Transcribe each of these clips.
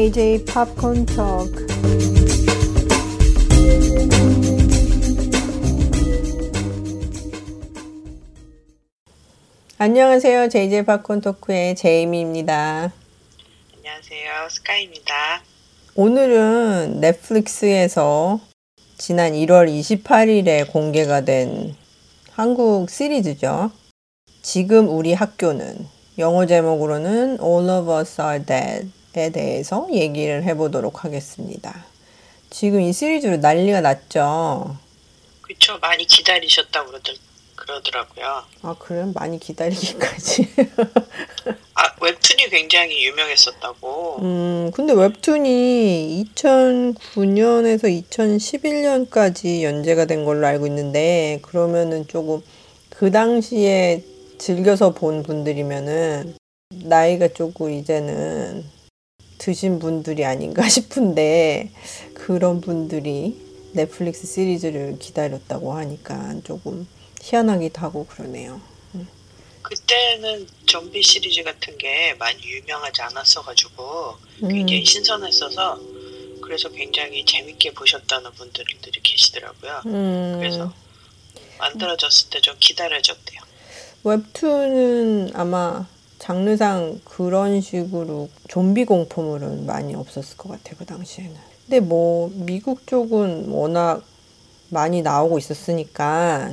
JJ Popcorn Talk. 안녕하세요. JJ 팝콘 토크의 제이미입니다. 안녕하세요. 스카이입니다. 오늘은 넷플릭스에서 지난 1월 28일에 공개가 된 한국 시리즈죠. 지금 우리 학교는 영어 제목으로는 All of Us Are Dead에 대해서 얘기를 해보도록 하겠습니다. 지금 이 시리즈로 난리가 났죠. 그쵸. 많이 기다리셨다고 그러들, 그러더라고요. 아, 그럼 많이 기다리기까지. 아, 웹툰이 굉장히 유명했었다고. 음, 근데 웹툰이 2009년에서 2011년까지 연재가 된 걸로 알고 있는데, 그러면은 조금 그 당시에 즐겨서 본 분들이면은, 나이가 조금 이제는 드신 분들이 아닌가 싶은데, 그런 분들이 넷플릭스 시리즈를 기다렸다고 하니까 조금 희한하기도 하고 그러네요. 그때는 좀비 시리즈 같은 게 많이 유명하지 않았어가지고 음. 굉장히 신선했어서 그래서 굉장히 재밌게 보셨다는 분들이 계시더라고요. 음, 그래서 만들어졌을 때 좀 기다려졌대요. 웹툰은 아마 장르상 그런 식으로 좀비 공포물은 많이 없었을 것 같아요, 그 당시에는. 근데 뭐, 미국 쪽은 워낙 많이 나오고 있었으니까,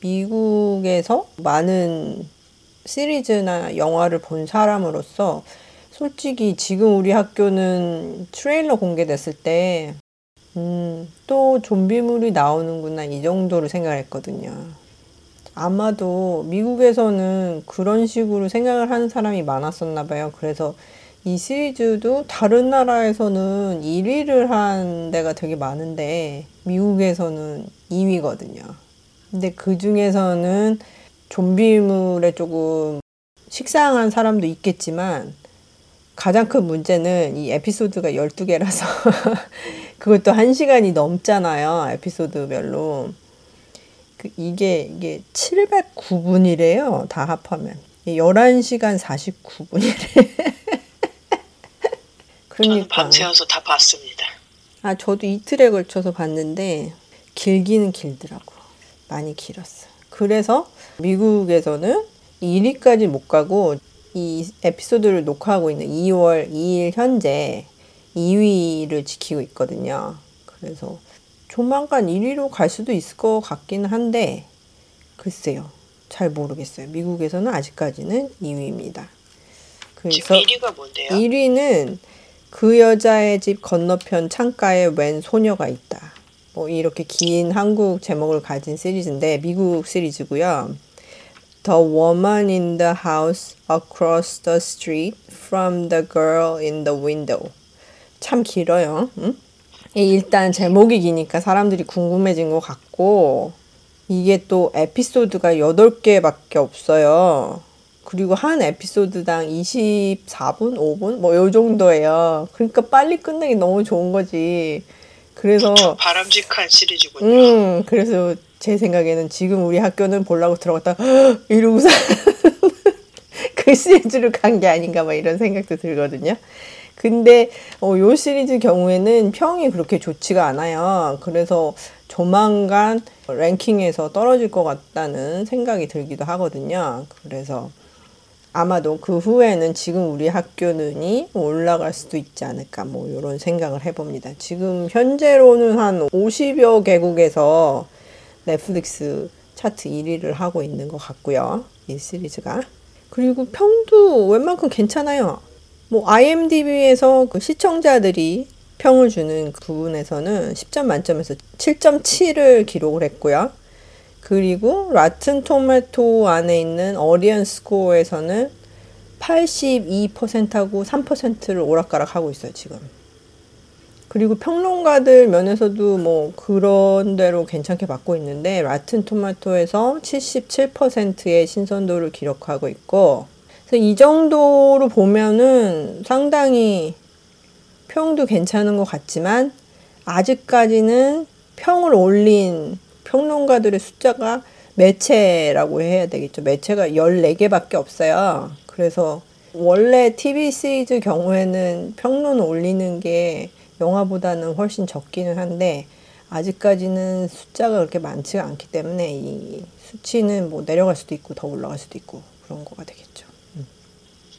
미국에서 많은 시리즈나 영화를 본 사람으로서, 솔직히 지금 우리 학교는 트레일러 공개됐을 때, 음, 또 좀비물이 나오는구나, 이 정도로 생각했거든요. 아마도 미국에서는 그런 식으로 생각을 하는 사람이 많았었나 봐요. 그래서 이 시리즈도 다른 나라에서는 1위를 한 데가 되게 많은데 미국에서는 2위거든요. 근데 그 중에서는 좀비물에 조금 식상한 사람도 있겠지만 가장 큰 문제는 이 에피소드가 12개라서 그것도 1시간이 넘잖아요. 에피소드별로. 그 이게 이게 709분이래요. 다 합하면. 11시간 49분이래. 저는 그러니까 밤새워서 다 봤습니다. 아 저도 이틀에 걸쳐서 봤는데 길기는 길더라고. 많이 길었어. 그래서 미국에서는 1위까지 못 가고 이 에피소드를 녹화하고 있는 2월 2일 현재 2위를 지키고 있거든요. 그래서 조만간 1위로 갈 수도 있을 것 같기는 한데 글쎄요. 잘 모르겠어요. 미국에서는 아직까지는 2위입니다. 지금 그래서 1위가 뭔데요? 1위는 그 여자의 집 건너편 창가에 웬 소녀가 있다. 뭐 이렇게 긴 한국 제목을 가진 시리즈인데 미국 시리즈고요. The woman in the house across the street from the girl in the window. 참 길어요. 응? 이 일단 제목이 기니까 사람들이 궁금해진 것 같고 이게 또 에피소드가 8개밖에 없어요. 그리고 한 에피소드당 24분, 5분 뭐 요 정도예요. 그러니까 빨리 끝내기 너무 좋은 거지. 그래서 저 바람직한 시리즈군요. 음, 그래서 제 생각에는 지금 우리 학교는 보려고 들어갔다 이러고서 그 시리즈로 간 게 아닌가 막 이런 생각도 들거든요. 근데 어, 요 시리즈 경우에는 평이 그렇게 좋지가 않아요. 그래서 조만간 랭킹에서 떨어질 것 같다는 생각이 들기도 하거든요. 그래서 아마도 그 후에는 지금 우리 학교는이 올라갈 수도 있지 않을까 뭐 이런 생각을 해봅니다. 지금 현재로는 한 50여 개국에서 넷플릭스 차트 1위를 하고 있는 것 같고요. 이 시리즈가. 그리고 평도 웬만큼 괜찮아요. 뭐 IMDb에서 그 시청자들이 평을 주는 그 부분에서는 10점 만점에서 7.7을 기록을 했고요. 그리고 라튼 토마토 안에 있는 어리언 스코어에서는 82%하고 3%를 오락가락 하고 있어요, 지금. 그리고 평론가들 면에서도 뭐 그런 대로 괜찮게 받고 있는데 라튼 토마토에서 77%의 신선도를 기록하고 있고 그래서 이 정도로 보면은 상당히 평도 괜찮은 것 같지만 아직까지는 평을 올린 평론가들의 숫자가 매체라고 해야 되겠죠. 매체가 14개밖에 없어요. 그래서 원래 TV 시리즈 경우에는 평론 올리는 게 영화보다는 훨씬 적기는 한데 아직까지는 숫자가 그렇게 많지가 않기 때문에 이 수치는 뭐 내려갈 수도 있고 더 올라갈 수도 있고 그런 거가 되겠죠.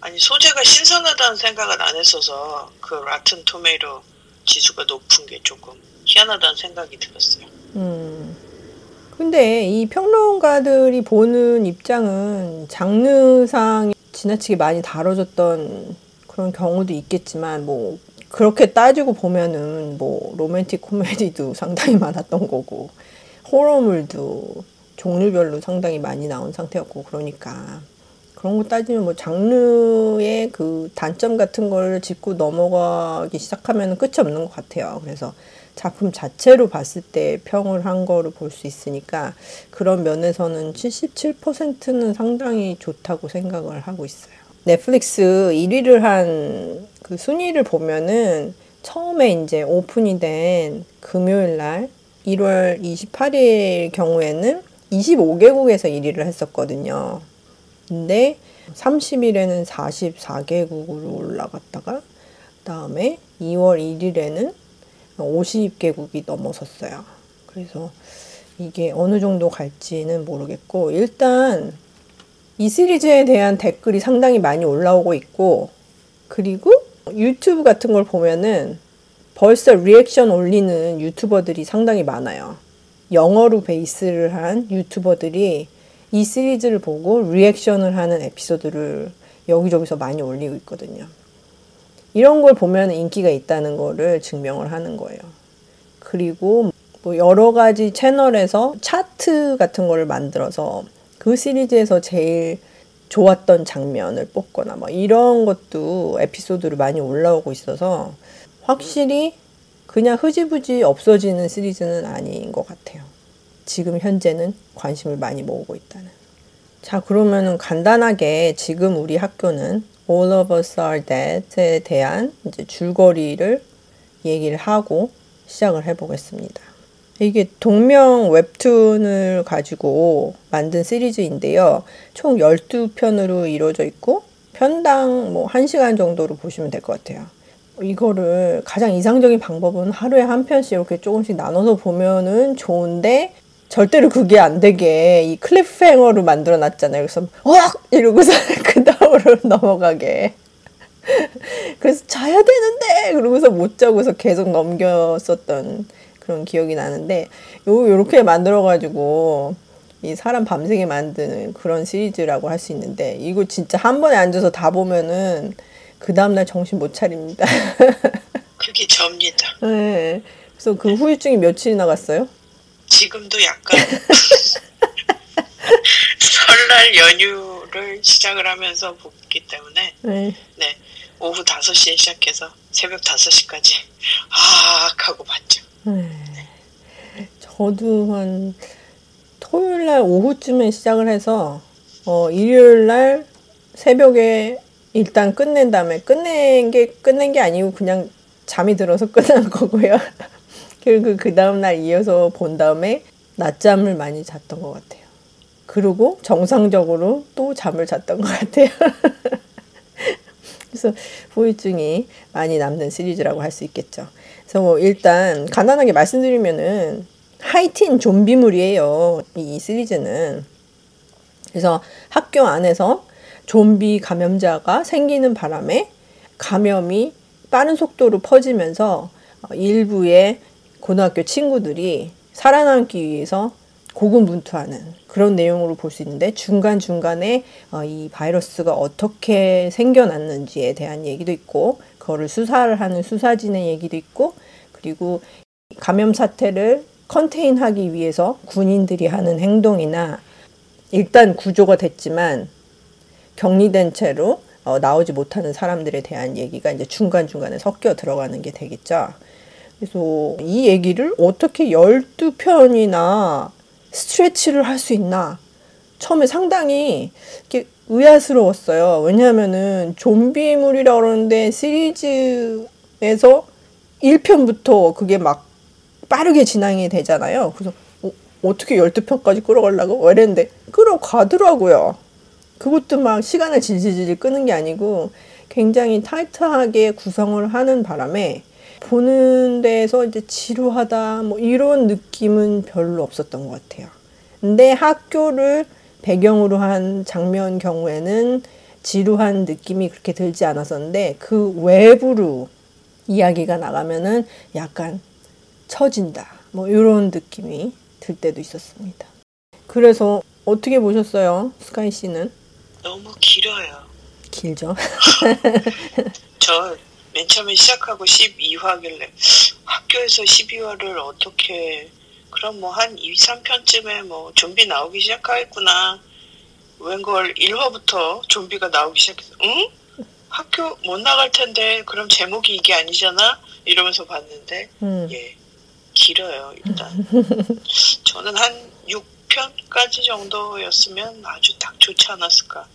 아니 소재가 신선하다는 생각은 안 했어서 그 라튼 토메이로 지수가 높은 게 조금 희한하다는 생각이 들었어요. 음. 근데 이 평론가들이 보는 입장은 장르상 지나치게 많이 다뤄졌던 그런 경우도 있겠지만 뭐 그렇게 따지고 보면은 뭐 로맨틱 코미디도 상당히 많았던 거고 호러물도 종류별로 상당히 많이 나온 상태였고 그러니까 그런 거 따지면 뭐 장르의 그 단점 같은 걸 짚고 넘어가기 시작하면 끝이 없는 것 같아요. 그래서 작품 자체로 봤을 때 평을 한 거를 볼수 있으니까 그런 면에서는 77%는 상당히 좋다고 생각을 하고 있어요. 넷플릭스 1위를 한 그 순위를 보면은 처음에 이제 오픈이 된 금요일 날 1월 28일 경우에는 25개국에서 1위를 했었거든요. 근데 30일에는 44개국으로 올라갔다가 그다음에 2월 1일에는 50개국이 넘어섰어요. 그래서 이게 어느 정도 갈지는 모르겠고 일단 이 시리즈에 대한 댓글이 상당히 많이 올라오고 있고 그리고 유튜브 같은 걸 보면은 벌써 리액션 올리는 유튜버들이 상당히 많아요. 영어로 베이스를 한 유튜버들이 이 시리즈를 보고 리액션을 하는 에피소드를 여기저기서 많이 올리고 있거든요. 이런 걸 보면 인기가 있다는 거를 증명을 하는 거예요. 그리고 뭐 여러 가지 채널에서 차트 같은 거를 만들어서 그 시리즈에서 제일 좋았던 장면을 뽑거나 뭐 이런 것도 에피소드로 많이 올라오고 있어서 확실히 그냥 흐지부지 없어지는 시리즈는 아닌 것 같아요. 지금 현재는 관심을 많이 모으고 있다는. 자, 그러면은 간단하게 지금 우리 학교는 All of Us Are Dead에 대한 이제 줄거리를 얘기를 하고 시작을 해보겠습니다. 이게 동명 웹툰을 가지고 만든 시리즈인데요. 총 12편으로 이루어져 있고 편당 뭐 1시간 정도로 보시면 될 것 같아요. 이거를 가장 이상적인 방법은 하루에 한 편씩 이렇게 조금씩 나눠서 보면은 좋은데 절대로 그게 안 되게 이 클립행어로 만들어 놨잖아요. 그래서 와 이러고서 그 다음으로 넘어가게. 그래서 자야 되는데 그러고서 못 자고서 계속 넘겼었던 그런 기억이 나는데 요 요렇게 만들어 가지고 이 사람 밤새게 만드는 그런 시리즈라고 할 수 있는데 이거 진짜 한 번에 앉아서 다 보면은 그 다음날 정신 못 차립니다. 그게 접니다. 네. 그래서 그 후유증이 며칠이나 갔어요? 지금도 약간 설날 연휴를 시작을 하면서 보기 때문에 네. 네 오후 5시에 시작해서 새벽 5시까지 아 하고 봤죠. 네. 저도 한 토요일 날 오후쯤에 시작을 해서 어, 일요일 날 새벽에 일단 끝낸 다음에 끝낸 게 끝낸 게 아니고 그냥 잠이 들어서 끝난 거고요. 그리고 그 다음 날 이어서 본 다음에 낮잠을 많이 잤던 것 같아요. 그리고 정상적으로 또 잠을 잤던 것 같아요. 그래서 후유증이 많이 남는 시리즈라고 할 수 있겠죠. 그래서 뭐 일단 간단하게 말씀드리면은 하이틴 좀비물이에요. 이 시리즈는. 그래서 학교 안에서 좀비 감염자가 생기는 바람에 감염이 빠른 속도로 퍼지면서 일부의 고등학교 친구들이 살아남기 위해서 고군분투하는 그런 내용으로 볼 수 있는데 중간중간에 어, 이 바이러스가 어떻게 생겨났는지에 대한 얘기도 있고 그거를 수사를 하는 수사진의 얘기도 있고 그리고 감염 사태를 컨테인하기 위해서 군인들이 하는 행동이나 일단 구조가 됐지만 격리된 채로 어, 나오지 못하는 사람들에 대한 얘기가 이제 중간중간에 섞여 들어가는 게 되겠죠. 그래서 이 얘기를 어떻게 12편이나 스트레치를 할 수 있나? 처음에 상당히 이렇게 의아스러웠어요. 왜냐하면은 좀비물이라 그러는데 시리즈에서 1편부터 그게 막 빠르게 진행이 되잖아요. 그래서 어, 떻게 12편까지 끌어가려고? 이랬는데 끌어가더라고요. 그것도 막 시간을 질질질 끄는 게 아니고 굉장히 타이트하게 구성을 하는 바람에 보는 데에서 이제 지루하다 뭐 이런 느낌은 별로 없었던 것 같아요. 근데 학교를 배경으로 한 장면 경우에는 지루한 느낌이 그렇게 들지 않았었는데 그 외부로 이야기가 나가면은 약간 처진다 뭐 이런 느낌이 들 때도 있었습니다. 그래서 어떻게 보셨어요, 스카이 씨는? 너무 길어요. 길죠. 저 맨 처음에 시작하고 12화길래 학교에서 12화를 어떻게 그럼 뭐 한 2, 3편쯤에 뭐 좀비 나오기 시작하겠구나. 웬걸 1화부터 좀비가 나오기 시작해서 응? 학교 못 나갈 텐데 그럼 제목이 이게 아니잖아? 이러면서 봤는데 음. 예 길어요 일단 저는 한 6편까지 정도였으면 아주 딱 좋지 않았을까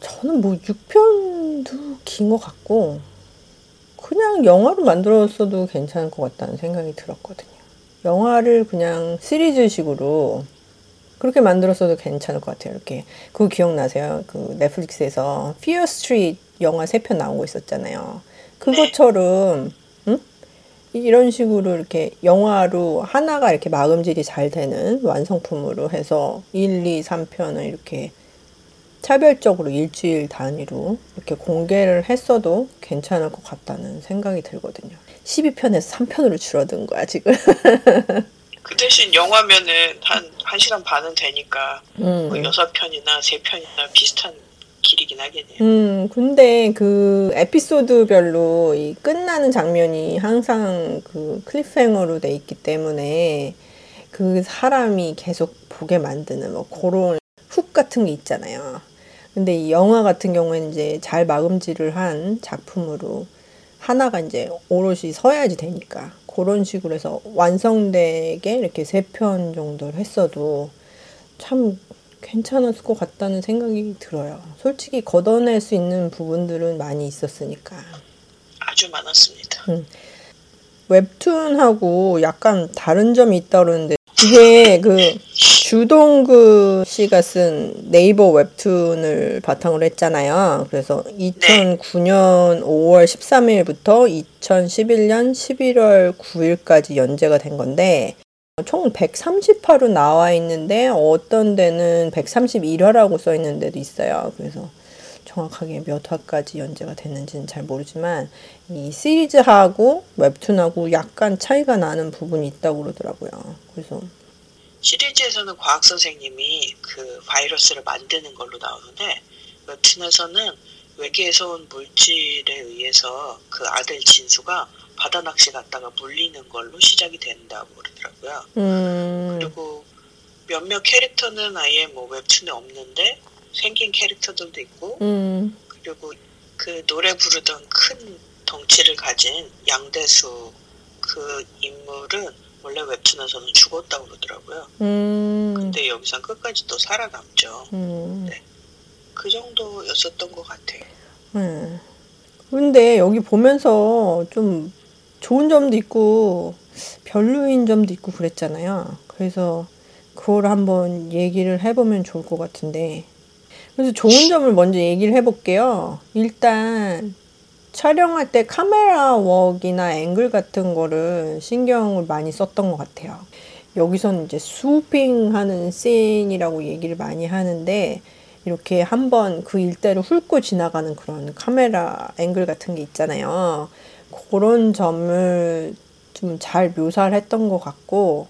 저는 뭐 6편도 긴 것 같고 그냥 영화로 만들었어도 괜찮을 것 같다는 생각이 들었거든요. 영화를 그냥 시리즈식으로 그렇게 만들었어도 괜찮을 것 같아요. 이렇게 그거 기억나세요? 그 넷플릭스에서 Fear Street 영화 세편거 있었잖아요. 그것처럼 응? 이런 식으로 이렇게 영화로 하나가 이렇게 마감질이 잘 되는 완성품으로 해서 1, 2, 3편을 이렇게 차별적으로 일주일 단위로 이렇게 공개를 했어도 괜찮을 것 같다는 생각이 들거든요. 12편에서 3편으로 줄어든 거야, 지금. 그 대신 영화면은 한 1시간 반은 되니까 음. 뭐 6편이나 3편이나 비슷한 길이긴 하겠네요. 음, 근데 그 에피소드별로 이 끝나는 장면이 항상 그 클리프행어로 돼 있기 때문에 그 사람이 계속 보게 만드는 뭐 그런 훅 같은 게 있잖아요. 근데 이 영화 같은 경우에는 이제 잘 마감질을 한 작품으로 하나가 이제 오롯이 서야지 되니까 그런 식으로 해서 완성되게 이렇게 세 편 정도를 했어도 참 괜찮았을 것 같다는 생각이 들어요. 솔직히 걷어낼 수 있는 부분들은 많이 있었으니까. 아주 많았습니다. 웹툰하고 약간 다른 점이 있다 그러는데 이게 그 주동그 씨가 쓴 네이버 웹툰을 바탕으로 했잖아요. 그래서 2009년 5월 13일부터 2011년 11월 9일까지 연재가 된 건데 총 130화로 나와 있는데 어떤 데는 131화라고 써 있는 데도 있어요. 그래서 정확하게 몇 화까지 연재가 됐는지는 잘 모르지만 이 시리즈하고 웹툰하고 약간 차이가 나는 부분이 있다고 그러더라고요. 그래서 시리즈에서는 과학 선생님이 그 바이러스를 만드는 걸로 나오는데 웹툰에서는 외계에서 온 물질에 의해서 그 아들 진수가 바다 낚시 갔다가 물리는 걸로 시작이 된다고 그러더라고요. 음, 그리고 몇몇 캐릭터는 아예 뭐 웹툰에 없는데 생긴 캐릭터들도 있고 음, 그리고 그 노래 부르던 큰 덩치를 가진 양대수 그 인물은 원래 웹툰에서는 죽었다고 그러더라고요. 음, 근데 여기선 끝까지 또 살아남죠. 음, 그 정도였었던 것 같아요. 음. 근데 여기 보면서 좀 좋은 점도 있고 별로인 점도 있고 그랬잖아요. 그래서 그걸 한번 얘기를 해보면 좋을 것 같은데. 그래서 좋은 점을 먼저 얘기를 해볼게요. 일단 촬영할 때 카메라 웍이나 앵글 같은 거를 신경을 많이 썼던 것 같아요. 여기서는 이제 수핑 하는 씬이라고 얘기를 많이 하는데 이렇게 한번 그 일대를 훑고 지나가는 그런 카메라 앵글 같은 게 있잖아요. 그런 점을 좀 잘 묘사를 했던 것 같고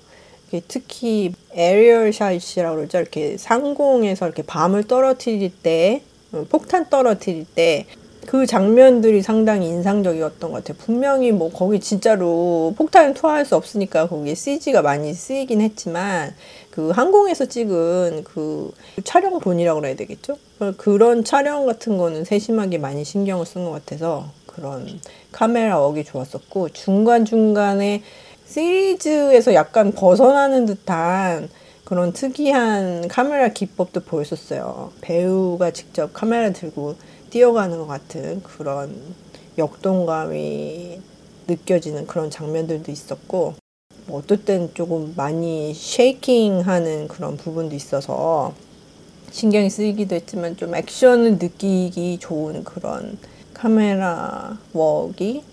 특히 aerial shot이라고 그러죠. 이렇게 상공에서 이렇게 bomb을 떨어뜨릴 때 어, 폭탄 떨어뜨릴 때 그 장면들이 상당히 인상적이었던 것 같아요. 분명히 뭐 거기 진짜로 폭탄을 투하할 수 없으니까 거기에 CG가 많이 쓰이긴 했지만 그 항공에서 찍은 그 촬영본이라고 그래야 되겠죠? 그런 촬영 같은 거는 세심하게 많이 신경을 쓴 것 같아서 그런 카메라 웍이 좋았었고 중간중간에 시리즈에서 약간 벗어나는 듯한 그런 특이한 카메라 기법도 보였었어요. 배우가 직접 카메라 들고 뛰어가는 것 같은 그런 역동감이 느껴지는 그런 장면들도 있었고 뭐 어떨 땐 조금 많이 쉐이킹하는 그런 부분도 있어서 신경이 쓰이기도 했지만 좀 액션을 느끼기 좋은 그런 카메라 웍이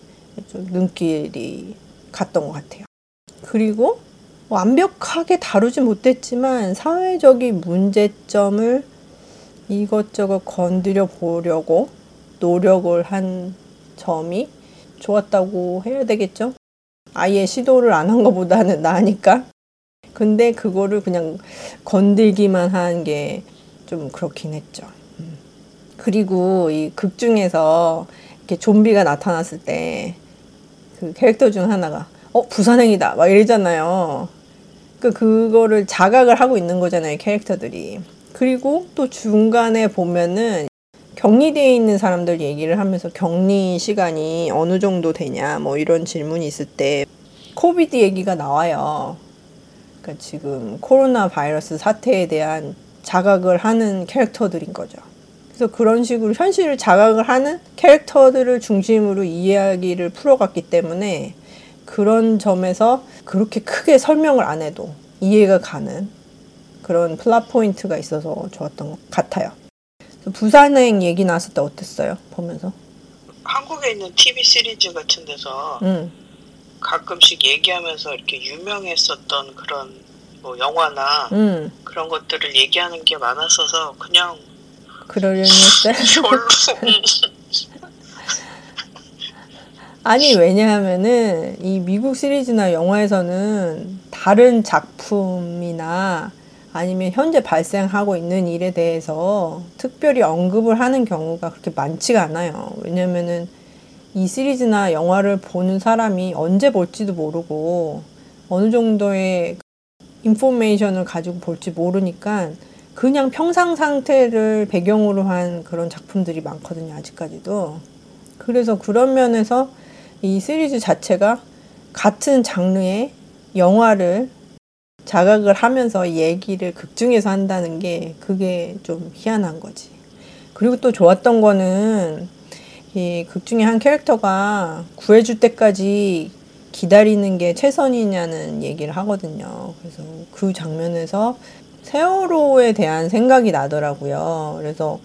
좀 눈길이 갔던 것 같아요. 그리고 완벽하게 다루지 못했지만 사회적인 문제점을 이것저것 건드려 보려고 노력을 한 점이 좋았다고 해야 되겠죠? 아예 시도를 안 한 것보다는 나으니까. 근데 그거를 그냥 건들기만 한 게 좀 그렇긴 했죠. 음. 그리고 이 극 중에서 이렇게 좀비가 나타났을 때 그 캐릭터 중 하나가 어 부산행이다 막 이러잖아요. 그 그거를 자각을 하고 있는 거잖아요 캐릭터들이. 그리고 또 중간에 보면은 격리되어 있는 사람들 얘기를 하면서 격리 시간이 어느 정도 되냐 뭐 이런 질문이 있을 때 코비드 얘기가 나와요. 그러니까 지금 코로나 바이러스 사태에 대한 자각을 하는 캐릭터들인 거죠. 그래서 그런 식으로 현실을 자각을 하는 캐릭터들을 중심으로 이야기를 풀어갔기 때문에 그런 점에서 그렇게 크게 설명을 안 해도 이해가 가는 그런 플랫 포인트가 있어서 좋았던 것 같아요. 부산행 얘기 나왔을 때 어땠어요? 보면서? 한국에 있는 TV 시리즈 같은 데서 응. 가끔씩 얘기하면서 이렇게 유명했었던 그런 뭐 영화나 응. 그런 것들을 얘기하는 게 많았어서 그냥 그러려니 했어요? 아니 왜냐하면은 이 미국 시리즈나 영화에서는 다른 작품이나 아니면 현재 발생하고 있는 일에 대해서 특별히 언급을 하는 경우가 그렇게 많지가 않아요. 왜냐면은 이 시리즈나 영화를 보는 사람이 언제 볼지도 모르고 어느 정도의 인포메이션을 가지고 볼지 모르니까 그냥 평상 상태를 배경으로 한 그런 작품들이 많거든요, 아직까지도. 그래서 그런 면에서 이 시리즈 자체가 같은 장르의 영화를 자각을 하면서 얘기를 극중에서 한다는 게 그게 좀 희한한 거지. 그리고 또 좋았던 거는 이 극중의 한 캐릭터가 구해줄 때까지 기다리는 게 최선이냐는 얘기를 하거든요. 그래서 그 장면에서 세월호에 대한 생각이 나더라고요. 그래서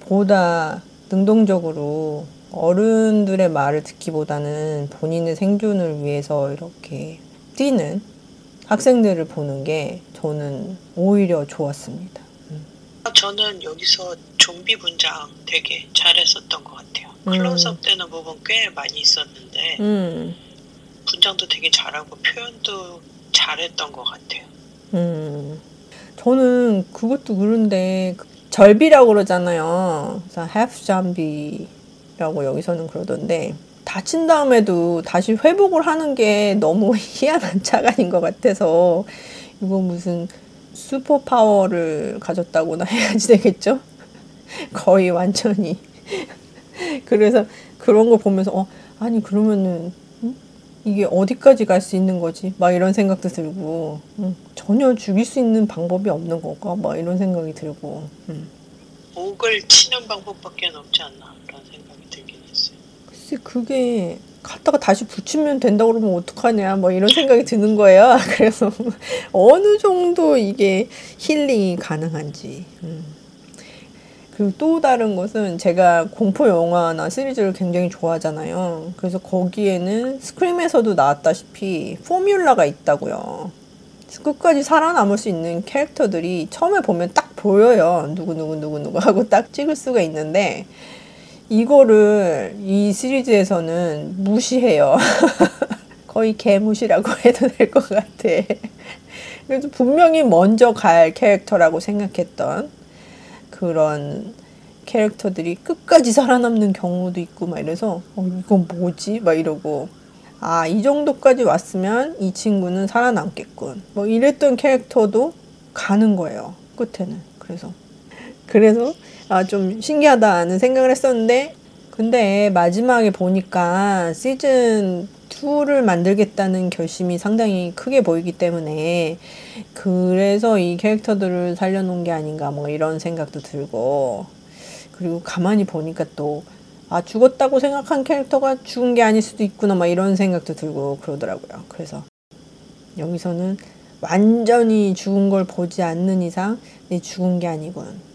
보다 능동적으로 어른들의 말을 듣기보다는 본인의 생존을 위해서 이렇게 뛰는 학생들을 보는 게 저는 오히려 좋았습니다. 저는 여기서 좀비 분장 되게 잘했었던 것 같아요. 음. 클로즈업 되는 부분 꽤 많이 있었는데 음, 분장도 되게 잘하고 표현도 잘했던 것 같아요. 음. 저는 그것도 그런데 그 절비라고 그러잖아요. 그래서 half zombie라고 여기서는 그러던데 다친 다음에도 다시 회복을 하는 게 너무 희한한 차간인 것 같아서 이거 무슨 슈퍼 파워를 가졌다고나 해야지 되겠죠? 거의 완전히. 그래서 그런 거 보면서 어 아니 그러면은 음? 이게 어디까지 갈 수 있는 거지? 막 이런 생각도 들고 음, 전혀 죽일 수 있는 방법이 없는 건가? 막 이런 생각이 들고 음. 목을 치는 방법밖에 없지 않나 그런 생각이 들긴 했어요. 글쎄 그게 갖다가 다시 붙이면 된다고 그러면 어떡하냐 뭐 이런 생각이 드는 거예요. 그래서 어느 정도 이게 힐링이 가능한지. 음. 그리고 또 다른 것은 제가 공포 영화나 시리즈를 굉장히 좋아하잖아요. 그래서 거기에는 스크림에서도 나왔다시피 포뮬라가 있다고요. 끝까지 살아남을 수 있는 캐릭터들이 처음에 보면 딱 보여요. 누구누구 누구누구 하고 딱 찍을 수가 있는데 이거를 이 시리즈에서는 무시해요. 거의 개무시라고 해도 될 것 같아. 그래서 분명히 먼저 갈 캐릭터라고 생각했던 그런 캐릭터들이 끝까지 살아남는 경우도 있고 막 이래서 어, 이건 뭐지? 막 이러고 아, 이 정도까지 왔으면 이 친구는 살아남겠군. 뭐 이랬던 캐릭터도 가는 거예요. 끝에는. 그래서 그래서 아, 좀 신기하다는 생각을 했었는데 근데 마지막에 보니까 시즌 2를 만들겠다는 결심이 상당히 크게 보이기 때문에 그래서 이 캐릭터들을 살려놓은 게 아닌가 뭐 이런 생각도 들고 그리고 가만히 보니까 또 아, 죽었다고 생각한 캐릭터가 죽은 게 아닐 수도 있구나 막 이런 생각도 들고 그러더라고요. 그래서 여기서는 완전히 죽은 걸 보지 않는 이상 내 죽은 게 아니군 어,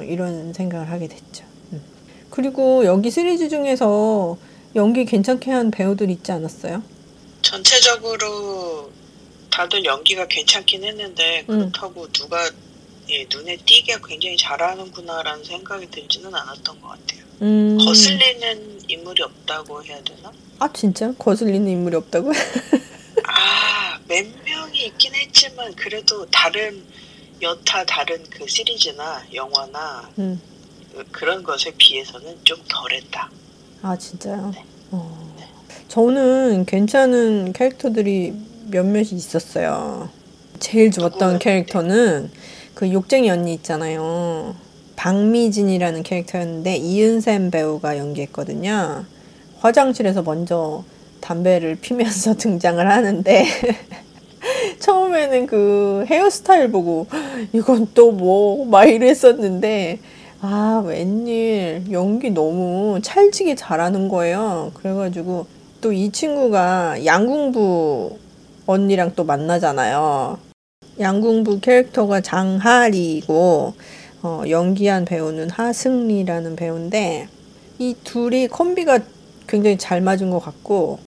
이런 생각을 하게 됐죠. 음. 그리고 여기 시리즈 중에서 연기 괜찮게 한 배우들 있지 않았어요? 전체적으로 다들 연기가 괜찮긴 했는데 음. 그렇다고 누가 예, 눈에 띄게 굉장히 잘하는구나라는 생각이 들지는 않았던 것 같아요. 음. 거슬리는 인물이 없다고 해야 되나? 아 진짜 거슬리는 인물이 없다고? 아, 몇 명이 있긴 했지만 그래도 다른 여타 다른 그 시리즈나 영화나 음. 그- 그런 것에 비해서는 좀 덜했다. 아 진짜요? 어. 저는 괜찮은 캐릭터들이 몇몇이 있었어요. 제일 좋았던? 캐릭터는 그 욕쟁이 언니 있잖아요. 박미진이라는 캐릭터였는데 이은샘 배우가 연기했거든요. 화장실에서 먼저 담배를 피면서 등장을 하는데 처음에는 그 헤어스타일 보고 이건 또 뭐 막 이랬었는데 아 웬일 연기 너무 찰지게 잘하는 거예요. 그래가지고 또 이 친구가 양궁부 언니랑 또 만나잖아요. 양궁부 캐릭터가 장하리고 어, 연기한 배우는 하승리라는 배우인데 이 둘이 콤비가 굉장히 잘 맞은 것 같고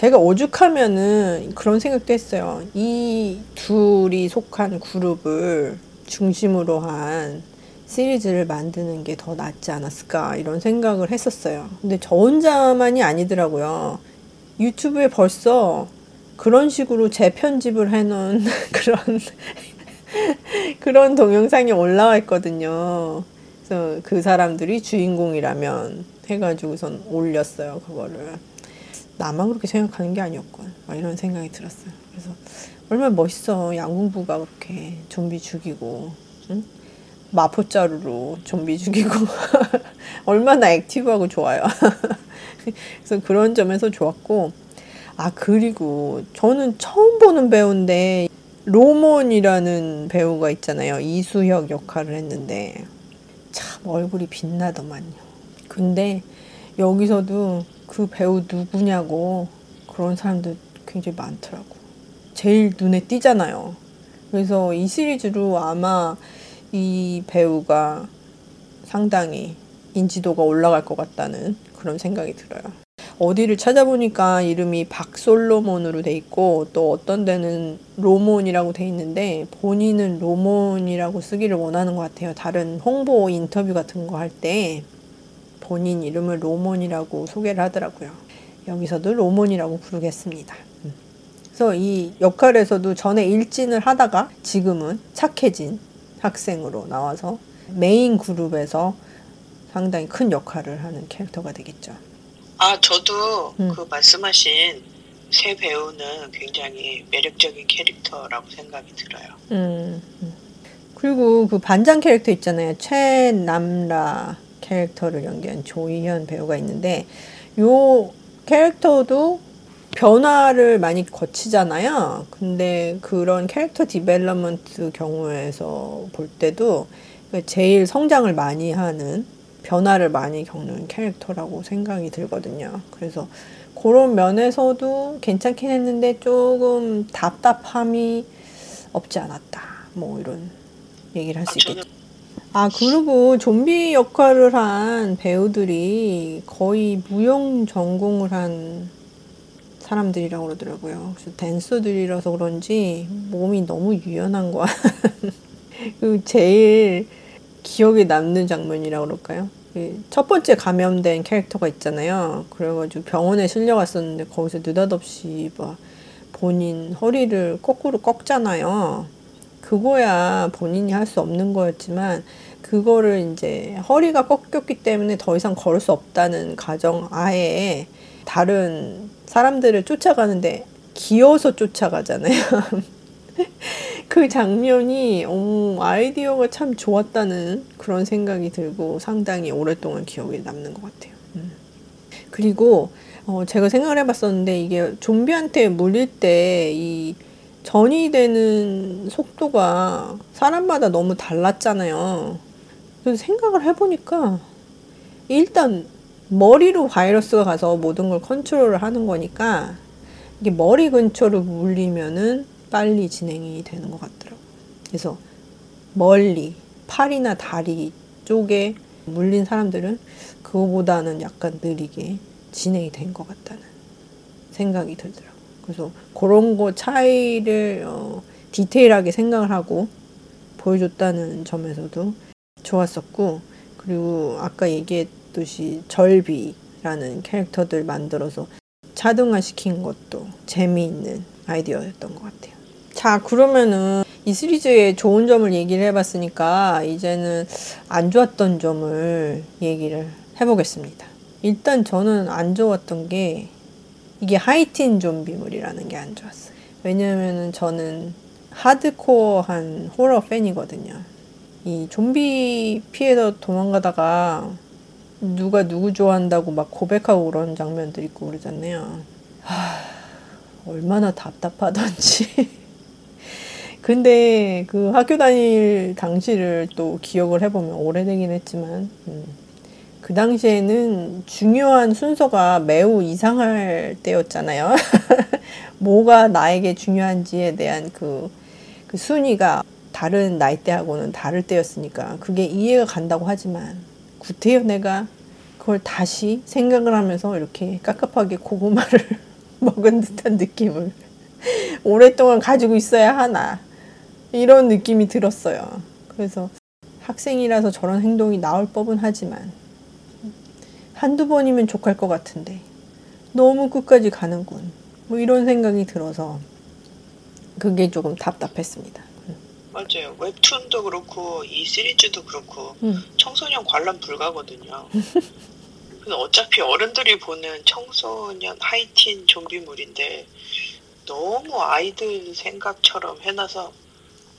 제가 오죽하면은 그런 생각도 했어요. 이 둘이 속한 그룹을 중심으로 한 시리즈를 만드는 게 더 낫지 않았을까 이런 생각을 했었어요. 근데 저 혼자만이 아니더라고요. 유튜브에 벌써 그런 식으로 재편집을 해놓은 그런 그런 동영상이 올라와 있거든요. 그래서 그 사람들이 주인공이라면 해가지고선 올렸어요 그거를. 나만 그렇게 생각하는 게 아니었군. 막 이런 생각이 들었어요. 그래서 얼마나 멋있어. 양궁부가 그렇게 좀비 죽이고, 응? 마포자루로 좀비 죽이고, 얼마나 액티브하고 좋아요. 그래서 그런 점에서 좋았고, 아, 그리고 저는 처음 보는 배우인데, 로몬이라는 배우가 있잖아요. 이수혁 역할을 했는데, 참 얼굴이 빛나더만요. 근데 여기서도 그 배우 누구냐고 그런 사람들 굉장히 많더라고. 제일 눈에 띄잖아요. 그래서 이 시리즈로 아마 이 배우가 상당히 인지도가 올라갈 것 같다는 그런 생각이 들어요. 어디를 찾아보니까 이름이 박솔로몬으로 돼 있고 또 어떤 데는 로몬이라고 돼 있는데 본인은 로몬이라고 쓰기를 원하는 것 같아요. 다른 홍보 인터뷰 같은 거 할 때 본인 이름을 로몬이라고 소개를 하더라고요. 여기서도 로몬이라고 부르겠습니다. 음. 그래서 이 역할에서도 전에 일진을 하다가 지금은 착해진 학생으로 나와서 메인 그룹에서 상당히 큰 역할을 하는 캐릭터가 되겠죠. 아, 저도 음. 그 말씀하신 세 배우는 굉장히 매력적인 캐릭터라고 생각이 들어요. 음, 음. 그리고 그 반장 캐릭터 있잖아요. 최남라 캐릭터를 연기한 조이현 배우가 있는데 요 캐릭터도 변화를 많이 거치잖아요. 근데 그런 캐릭터 development 경우에서 볼 때도 제일 성장을 많이 하는 변화를 많이 겪는 캐릭터라고 생각이 들거든요. 그래서 그런 면에서도 괜찮긴 했는데 조금 답답함이 없지 않았다. 뭐 이런 얘기를 할수 아, 있겠죠. 아, 그리고 좀비 역할을 한 배우들이 거의 무용 전공을 한 사람들이라고 그러더라고요. 그래서 댄서들이라서 그런지 몸이 너무 유연한 거야. 그 제일 기억에 남는 장면이라고 그럴까요? 그첫 번째 감염된 캐릭터가 있잖아요. 그래가지고 병원에 실려갔었는데 거기서 느닷없이 막 본인 허리를 거꾸로 꺾잖아요. 그거야 본인이 할 수 없는 거였지만 그거를 이제 허리가 꺾였기 때문에 더 이상 걸을 수 없다는 가정 아에 다른 사람들을 쫓아가는데 기어서 쫓아가잖아요. 그 장면이 어, 아이디어가 참 좋았다는 그런 생각이 들고 상당히 오랫동안 기억에 남는 것 같아요. 음. 그리고 어, 제가 생각을 해봤었는데 이게 좀비한테 물릴 때 이 전이 되는 속도가 사람마다 너무 달랐잖아요. 그래서 생각을 해보니까 일단 머리로 바이러스가 가서 모든 걸 컨트롤을 하는 거니까 이게 머리 근처로 물리면은 빨리 진행이 되는 것 같더라고요. 그래서 멀리 팔이나 다리 쪽에 물린 사람들은 그거보다는 약간 느리게 진행이 된 것 같다는 생각이 들더라고요. 그래서 그런 거 차이를 어, 디테일하게 생각을 하고 보여줬다는 점에서도 좋았었고 그리고 아까 얘기했듯이 절비라는 캐릭터들 만들어서 차등화 시킨 것도 재미있는 아이디어였던 것 같아요. 자, 그러면은 이 시리즈의 좋은 점을 얘기를 해봤으니까 이제는 안 좋았던 점을 얘기를 해보겠습니다. 일단 저는 안 좋았던 게 이게 하이틴 좀비물이라는 게 안 좋았어요. 왜냐면은 저는 하드코어한 호러 팬이거든요. 이 좀비 피해서 도망가다가 누가 누구 좋아한다고 막 고백하고 그런 장면들 있고 그러잖아요. 하, 얼마나 답답하던지. 근데 그 학교 다닐 당시를 또 기억을 해보면 오래되긴 했지만, 음, 그 당시에는 중요한 순서가 매우 이상할 때였잖아요. 뭐가 나에게 중요한지에 대한 그, 그 순위가 다른 나이대하고는 다를 때였으니까 그게 이해가 간다고 하지만 구태여 내가 그걸 다시 생각을 하면서 이렇게 깝깝하게 고구마를 먹은 듯한 느낌을 오랫동안 가지고 있어야 하나 이런 느낌이 들었어요. 그래서 학생이라서 저런 행동이 나올 법은 하지만 한두 번이면 족할 것 같은데 너무 끝까지 가는군. 뭐 이런 생각이 들어서 그게 조금 답답했습니다. 맞아요. 웹툰도 그렇고 이 시리즈도 그렇고 음. 청소년 관람 불가거든요. 그래서 어차피 어른들이 보는 청소년 하이틴 좀비물인데 너무 아이들 생각처럼 해놔서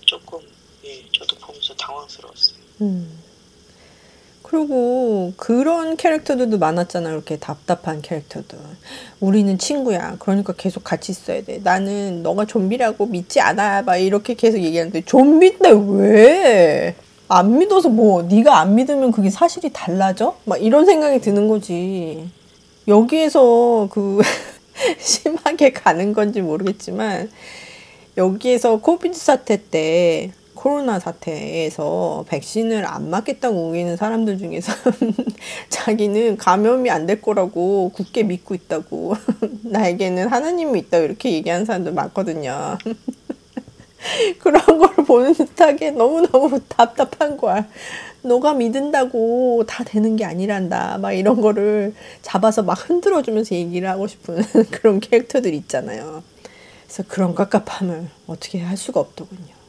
조금 예 저도 보면서 당황스러웠어요. 음. 그리고 그런 캐릭터들도 많았잖아. 이렇게 답답한 캐릭터들. 우리는 친구야. 그러니까 계속 같이 있어야 돼. 나는 너가 좀비라고 믿지 않아. 막 이렇게 계속 얘기하는데 좀비인데 왜? 안 믿어서 뭐 네가 안 믿으면 그게 사실이 달라져? 막 이런 생각이 드는 거지. 여기에서 그 심하게 가는 건지 모르겠지만 여기에서 코비드 사태 때 코로나 사태에서 백신을 안 맞겠다고 우기는 사람들 중에서 자기는 감염이 안 될 거라고 굳게 믿고 있다고 나에게는 하나님이 있다고 이렇게 얘기하는 사람들 많거든요. 그런 걸 보는 듯하게 너무너무 답답한 거야. 너가 믿는다고 다 되는 게 아니란다. 막 이런 거를 잡아서 막 흔들어주면서 얘기를 하고 싶은 그런 캐릭터들 있잖아요. 그래서 그런 깝깝함을 어떻게 할 수가 없더군요.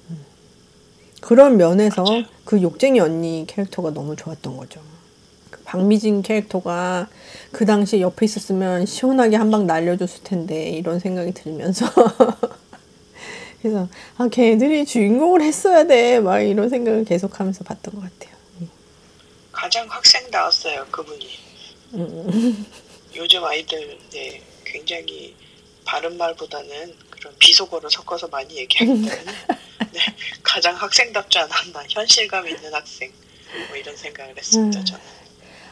그런 면에서 맞아요. 그 욕쟁이 언니 캐릭터가 너무 좋았던 거죠. 그 박미진 캐릭터가 그 당시 옆에 있었으면 시원하게 한 방 날려줬을 텐데 이런 생각이 들면서 그래서 아 걔들이 주인공을 했어야 돼 막 이런 생각을 계속하면서 봤던 것 같아요. 가장 학생다웠어요 그분이. 음. 요즘 아이들 네 굉장히 바른 말보다는 그런 비속어를 섞어서 많이 얘기하기 때문에 네, 가장 학생답지 않았나 현실감 있는 학생 뭐 이런 생각을 했습니다 음. 저는.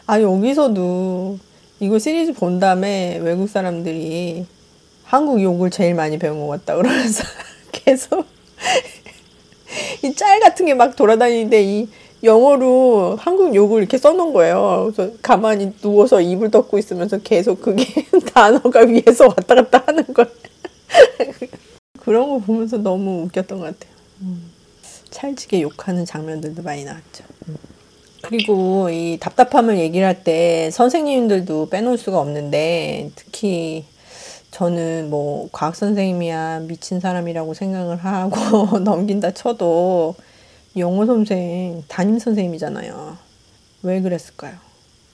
아 여기서도 이거 시리즈 본 다음에 외국 사람들이 한국 욕을 제일 많이 배운 것 같다 그러면서 계속 이 짤 같은 게 막 돌아다니는데 이 영어로 한국 욕을 이렇게 써놓은 거예요. 그래서 가만히 누워서 입을 덮고 있으면서 계속 그게 단어가 위에서 왔다 갔다 하는 거예요. 그런 거 보면서 너무 웃겼던 것 같아요. 음. 찰지게 욕하는 장면들도 많이 나왔죠. 음. 그리고 이 답답함을 얘기를 할 때 선생님들도 빼놓을 수가 없는데 특히 저는 뭐 과학 선생님이야 미친 사람이라고 생각을 하고 넘긴다 쳐도 영어 선생 담임 선생님이잖아요. 왜 그랬을까요?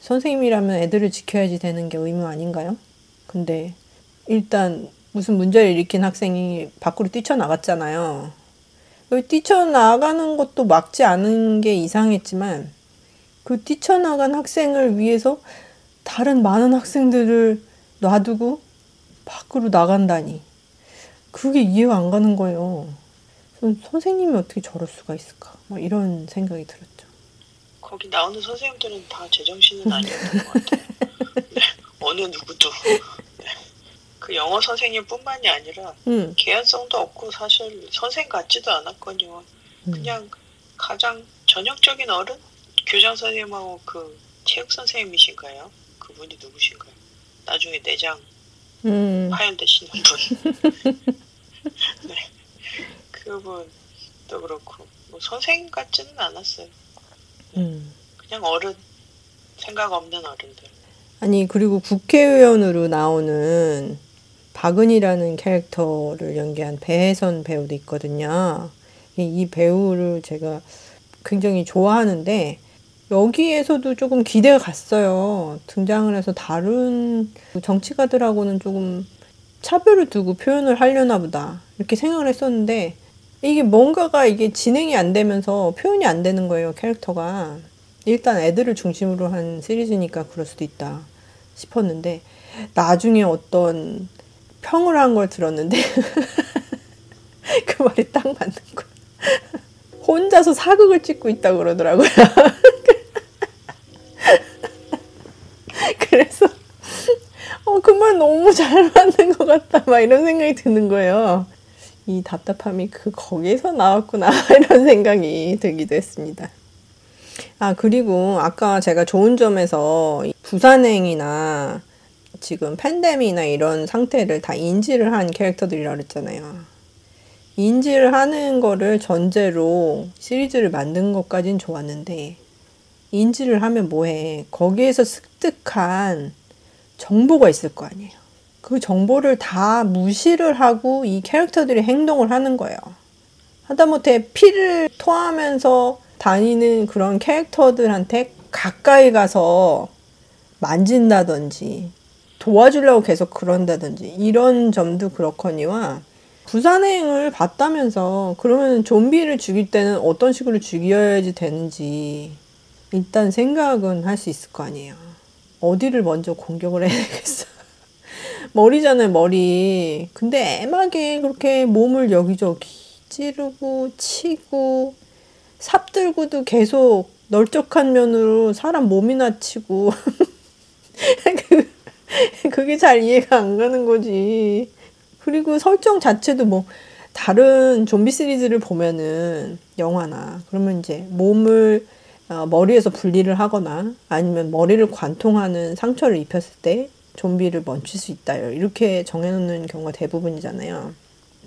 선생님이라면 애들을 지켜야지 되는 게 의무 아닌가요? 근데 일단 무슨 문제를 일으킨 학생이 밖으로 뛰쳐나갔잖아요. 뛰쳐나가는 것도 막지 않은 게 이상했지만 그 뛰쳐나간 학생을 위해서 다른 많은 학생들을 놔두고 밖으로 나간다니. 그게 이해가 안 가는 거예요. 선생님이 어떻게 저럴 수가 있을까? 뭐 이런 생각이 들었죠. 거기 나오는 선생님들은 다 제정신은 아니었던 것 같아요. 네, 어느 누구도. 그 영어 선생님뿐만이 아니라 음. 개연성도 없고 사실 선생 같지도 않았거든요. 음. 그냥 가장 전형적인 어른 교장 선생님하고 그 체육 선생님이신가요? 그분이 누구신가요? 나중에 내장 음. 파열되시는 분. 네. 그분도 그렇고 뭐 선생님 같지는 않았어요. 음. 그냥 어른 생각 없는 어른들. 아니 그리고 국회의원으로 나오는 박은이라는 캐릭터를 연기한 배혜선 배우도 있거든요. 이- 이 배우를 제가 굉장히 좋아하는데 여기에서도 조금 기대가 갔어요. 등장을 해서 다른 정치가들하고는 조금 차별을 두고 표현을 하려나 보다. 이렇게 생각을 했었는데 이게 뭔가가 이게 진행이 안 되면서 표현이 안 되는 거예요, 캐릭터가. 일단 애들을 중심으로 한 시리즈니까 그럴 수도 있다 싶었는데 나중에 어떤 평을 한 걸 들었는데 그 말이 딱 맞는 거야. 혼자서 사극을 찍고 있다고 그러더라고요. 그래서 어, 그 말 너무 잘 맞는 것 같다 막 이런 생각이 드는 거예요. 이 답답함이 그 거기에서 나왔구나 이런 생각이 들기도 했습니다. 아, 그리고 아까 제가 좋은 점에서 부산행이나 지금 팬데믹이나 이런 상태를 다 인지를 한 캐릭터들이라 그랬잖아요. 인지를 하는 거를 전제로 시리즈를 만든 것까진 좋았는데, 인지를 하면 뭐해. 거기에서 습득한 정보가 있을 거 아니에요. 그 정보를 다 무시를 하고 이 캐릭터들이 행동을 하는 거예요. 하다못해 피를 토하면서 다니는 그런 캐릭터들한테 가까이 가서 만진다든지 도와주려고 계속 그런다든지 이런 점도 그렇거니와 부산행을 봤다면서 그러면 좀비를 죽일 때는 어떤 식으로 죽여야지 되는지 일단 생각은 할 수 있을 거 아니에요. 어디를 먼저 공격을 해야 되겠어. 머리잖아요, 머리. 근데 애막에 그렇게 몸을 여기저기 찌르고 치고 삽들고도 계속 널쩍한 면으로 사람 몸이나 치고 그, 그게 잘 이해가 안 가는 거지. 그리고 설정 자체도 뭐 다른 좀비 시리즈를 보면은 영화나 그러면 이제 몸을 어, 머리에서 분리를 하거나 아니면 머리를 관통하는 상처를 입혔을 때 좀비를 멈출 수 있다 이렇게 정해놓는 경우가 대부분이잖아요.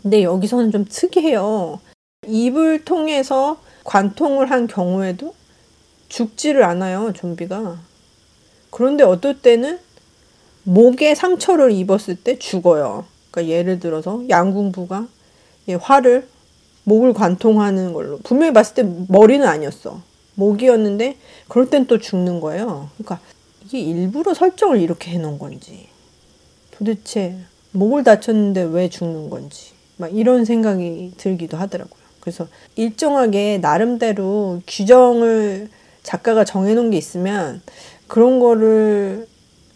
근데 여기서는 좀 특이해요. 입을 통해서 관통을 한 경우에도 죽지를 않아요, 좀비가. 그런데 어떨 때는 목에 상처를 입었을 때 죽어요. 그러니까 예를 들어서 양궁부가 이 활을 목을 관통하는 걸로 분명히 봤을 때 머리는 아니었어. 목이었는데 그럴 땐 또 죽는 거예요. 그러니까 이게 일부러 설정을 이렇게 해놓은 건지 도대체 목을 다쳤는데 왜 죽는 건지 막 이런 생각이 들기도 하더라고요. 그래서 일정하게 나름대로 규정을 작가가 정해놓은 게 있으면 그런 거를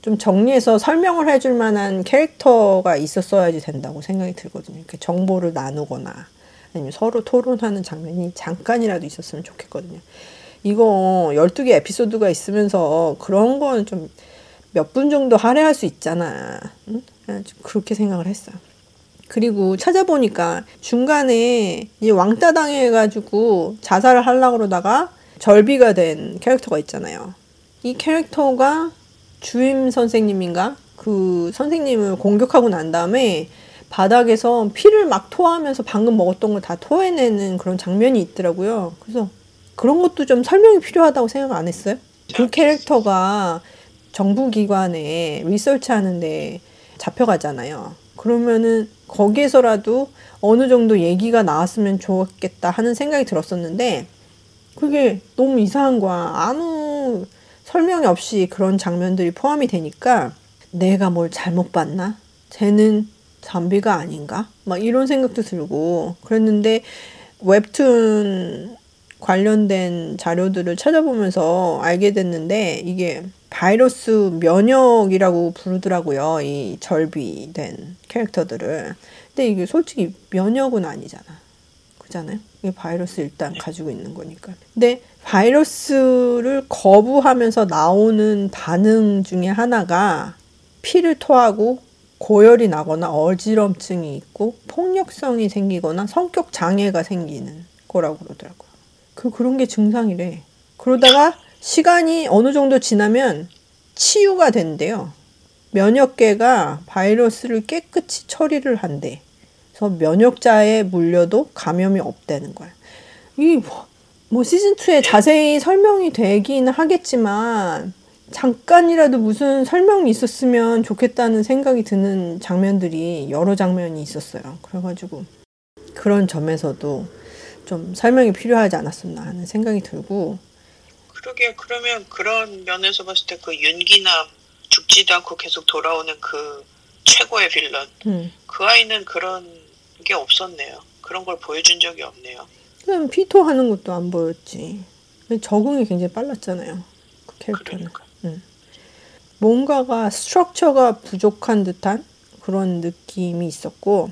좀 정리해서 설명을 해줄 만한 캐릭터가 있었어야지 된다고 생각이 들거든요. 이렇게 정보를 나누거나 아니면 서로 토론하는 장면이 잠깐이라도 있었으면 좋겠거든요. 이거 12개 에피소드가 있으면서 그런 거는 좀 몇 분 정도 할애할 수 있잖아. 응? 그렇게 생각을 했어요. 그리고 찾아보니까 중간에 이 왕따 당해가지고 자살을 하려고 그러다가 절비가 된 캐릭터가 있잖아요. 이 캐릭터가 주임 선생님인가? 그 선생님을 공격하고 난 다음에 바닥에서 피를 막 토하면서 방금 먹었던 걸 다 토해내는 그런 장면이 있더라고요. 그래서 그런 것도 좀 설명이 필요하다고 생각 안 했어요? 그 캐릭터가 정부기관에 리서치 하는데 잡혀가잖아요. 그러면은 거기에서라도 어느 정도 얘기가 나왔으면 좋겠다 하는 생각이 들었었는데 그게 너무 이상한 거야. 아무 설명이 없이 그런 장면들이 포함이 되니까 내가 뭘 잘못 봤나? 쟤는 잠비가 아닌가? 막 이런 생각도 들고 그랬는데 웹툰 관련된 자료들을 찾아보면서 알게 됐는데 이게 바이러스 면역이라고 부르더라고요. 이 절비된 캐릭터들을. 근데 이게 솔직히 면역은 아니잖아. 그잖아요. 이게 바이러스 일단 가지고 있는 거니까. 근데 바이러스를 거부하면서 나오는 반응 중에 하나가 피를 토하고 고열이 나거나 어지럼증이 있고 폭력성이 생기거나 성격 장애가 생기는 거라고 그러더라고요. 그 그런 게 증상이래. 그러다가 시간이 어느 정도 지나면 치유가 된대요. 면역계가 바이러스를 깨끗이 처리를 한대. 그래서 면역자에 물려도 감염이 없다는 거야. 이 뭐 시즌 2에 자세히 설명이 되긴 하겠지만 잠깐이라도 무슨 설명이 있었으면 좋겠다는 생각이 드는 장면들이 여러 장면이 있었어요. 그래가지고 그런 점에서도 좀 설명이 필요하지 않았었나 하는 생각이 들고 그러게 그러면 그런 면에서 봤을 때 그 윤기나 죽지도 않고 계속 돌아오는 그 최고의 빌런 음. 그 아이는 그런 게 없었네요. 그런 걸 보여준 적이 없네요. 그냥 피토 하는 것도 안 보였지. 적응이 굉장히 빨랐잖아요. 그 캐릭터는. 그러니까. 뭔가가 스트럭처가 부족한 듯한 그런 느낌이 있었고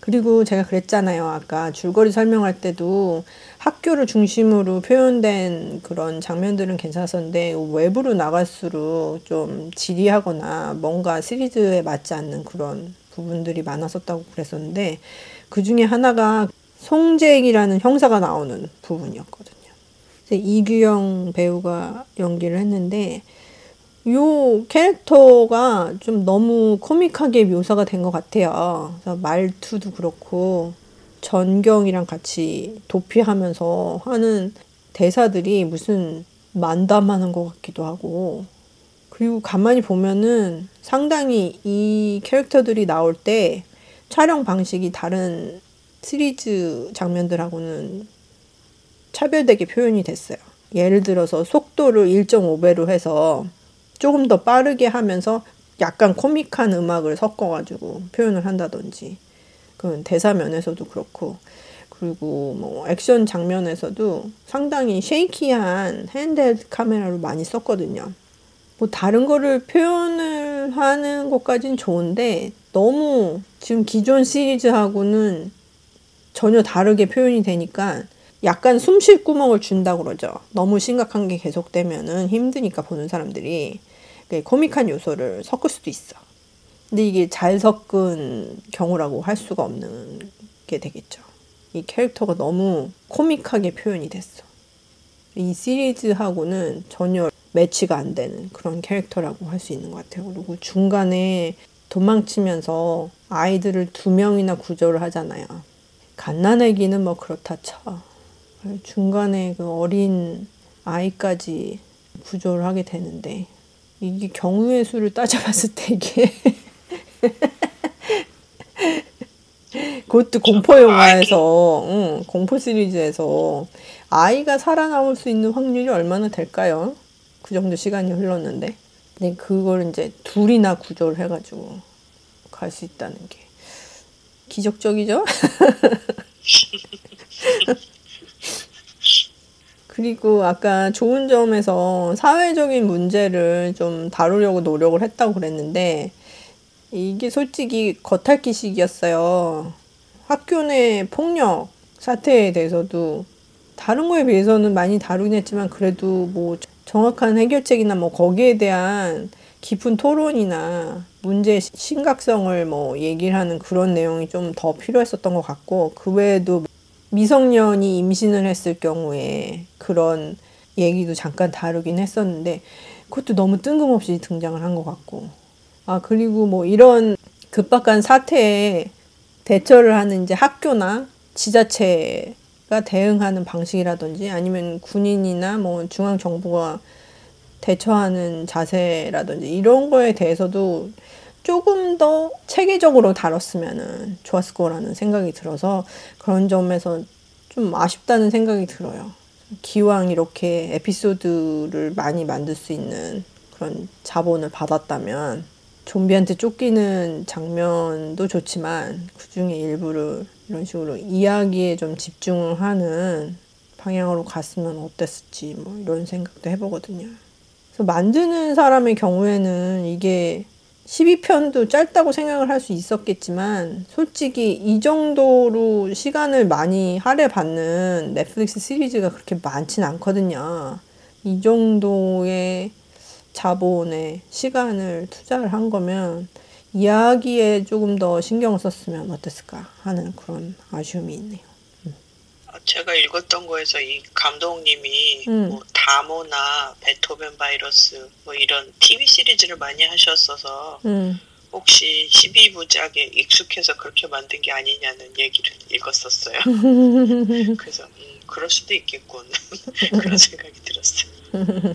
그리고 제가 그랬잖아요. 아까 줄거리 설명할 때도 학교를 중심으로 표현된 그런 장면들은 괜찮았었는데 외부로 나갈수록 좀 지리하거나 뭔가 시리즈에 맞지 않는 그런 부분들이 많았었다고 그랬었는데 그 중에 하나가 송재익이라는 형사가 나오는 부분이었거든요. 이규영 배우가 연기를 했는데 요 캐릭터가 좀 너무 코믹하게 묘사가 된 것 같아요. 말투도 그렇고 전경이랑 같이 도피하면서 하는 대사들이 무슨 만담하는 것 같기도 하고 그리고 가만히 보면은 상당히 이 캐릭터들이 나올 때 촬영 방식이 다른 시리즈 장면들하고는 차별되게 표현이 됐어요. 예를 들어서 속도를 1.5배로 해서 조금 더 빠르게 하면서 약간 코믹한 음악을 섞어가지고 표현을 한다든지 그 대사 면에서도 그렇고 그리고 뭐 액션 장면에서도 상당히 쉐이키한 핸드헬드 카메라로 많이 썼거든요. 뭐 다른 거를 표현을 하는 것까진 좋은데 너무 지금 기존 시리즈하고는 전혀 다르게 표현이 되니까 약간 숨쉴 구멍을 준다 그러죠. 너무 심각한 게 계속되면은 힘드니까 보는 사람들이 코믹한 요소를 섞을 수도 있어. 근데 이게 잘 섞은 경우라고 할 수가 없는 게 되겠죠. 이 캐릭터가 너무 코믹하게 표현이 됐어. 이 시리즈하고는 전혀 매치가 안 되는 그런 캐릭터라고 할 수 있는 것 같아요. 그리고 중간에 도망치면서 아이들을 두 명이나 구조를 하잖아요. 갓난애기는 뭐 그렇다 쳐. 중간에 그 어린 아이까지 구조를 하게 되는데 이게 경우의 수를 따져봤을 때 이게 그것도 공포 영화에서 응, 공포 시리즈에서 아이가 살아남을 수 있는 확률이 얼마나 될까요? 그 정도 시간이 흘렀는데 근데 그걸 이제 둘이나 구조를 해가지고 갈 수 있다는 게 기적적이죠? 그리고 아까 좋은 점에서 사회적인 문제를 좀 다루려고 노력을 했다고 그랬는데 이게 솔직히 겉핥기식이었어요. 학교 내 폭력 사태에 대해서도 다른 거에 비해서는 많이 다루긴 했지만 그래도 뭐 정확한 해결책이나 뭐 거기에 대한 깊은 토론이나 문제의 심각성을 뭐 얘기를 하는 그런 내용이 좀 더 필요했었던 것 같고 그 외에도 미성년이 임신을 했을 경우에 그런 얘기도 잠깐 다루긴 했었는데 그것도 너무 뜬금없이 등장을 한 것 같고. 아 그리고 뭐 이런 급박한 사태에 대처를 하는 이제 학교나 지자체가 대응하는 방식이라든지 아니면 군인이나 뭐 중앙 정부가 대처하는 자세라든지 이런 거에 대해서도 조금 더 체계적으로 다뤘으면 좋았을 거라는 생각이 들어서 그런 점에서 좀 아쉽다는 생각이 들어요. 기왕 이렇게 에피소드를 많이 만들 수 있는 그런 자본을 받았다면 좀비한테 쫓기는 장면도 좋지만 그 중에 일부를 이런 식으로 이야기에 좀 집중을 하는 방향으로 갔으면 어땠을지 뭐 이런 생각도 해보거든요. 그래서 만드는 사람의 경우에는 이게 12편도 짧다고 생각을 할 수 있었겠지만 솔직히 이 정도로 시간을 많이 할애받는 넷플릭스 시리즈가 그렇게 많진 않거든요. 이 정도의 자본에 시간을 투자를 한 거면 이야기에 조금 더 신경을 썼으면 어땠을까 하는 그런 아쉬움이 있네요. 아, 제가 읽었던 거에서 이 감독님이 음. 뭐 다모나 베토벤 바이러스 뭐 이런 TV 시리즈를 많이 하셨어서 음, 혹시 12부작에 익숙해서 그렇게 만든 게 아니냐는 얘기를 읽었었어요. 그래서 음, 그럴 수도 있겠군 그런 생각이 들었어요.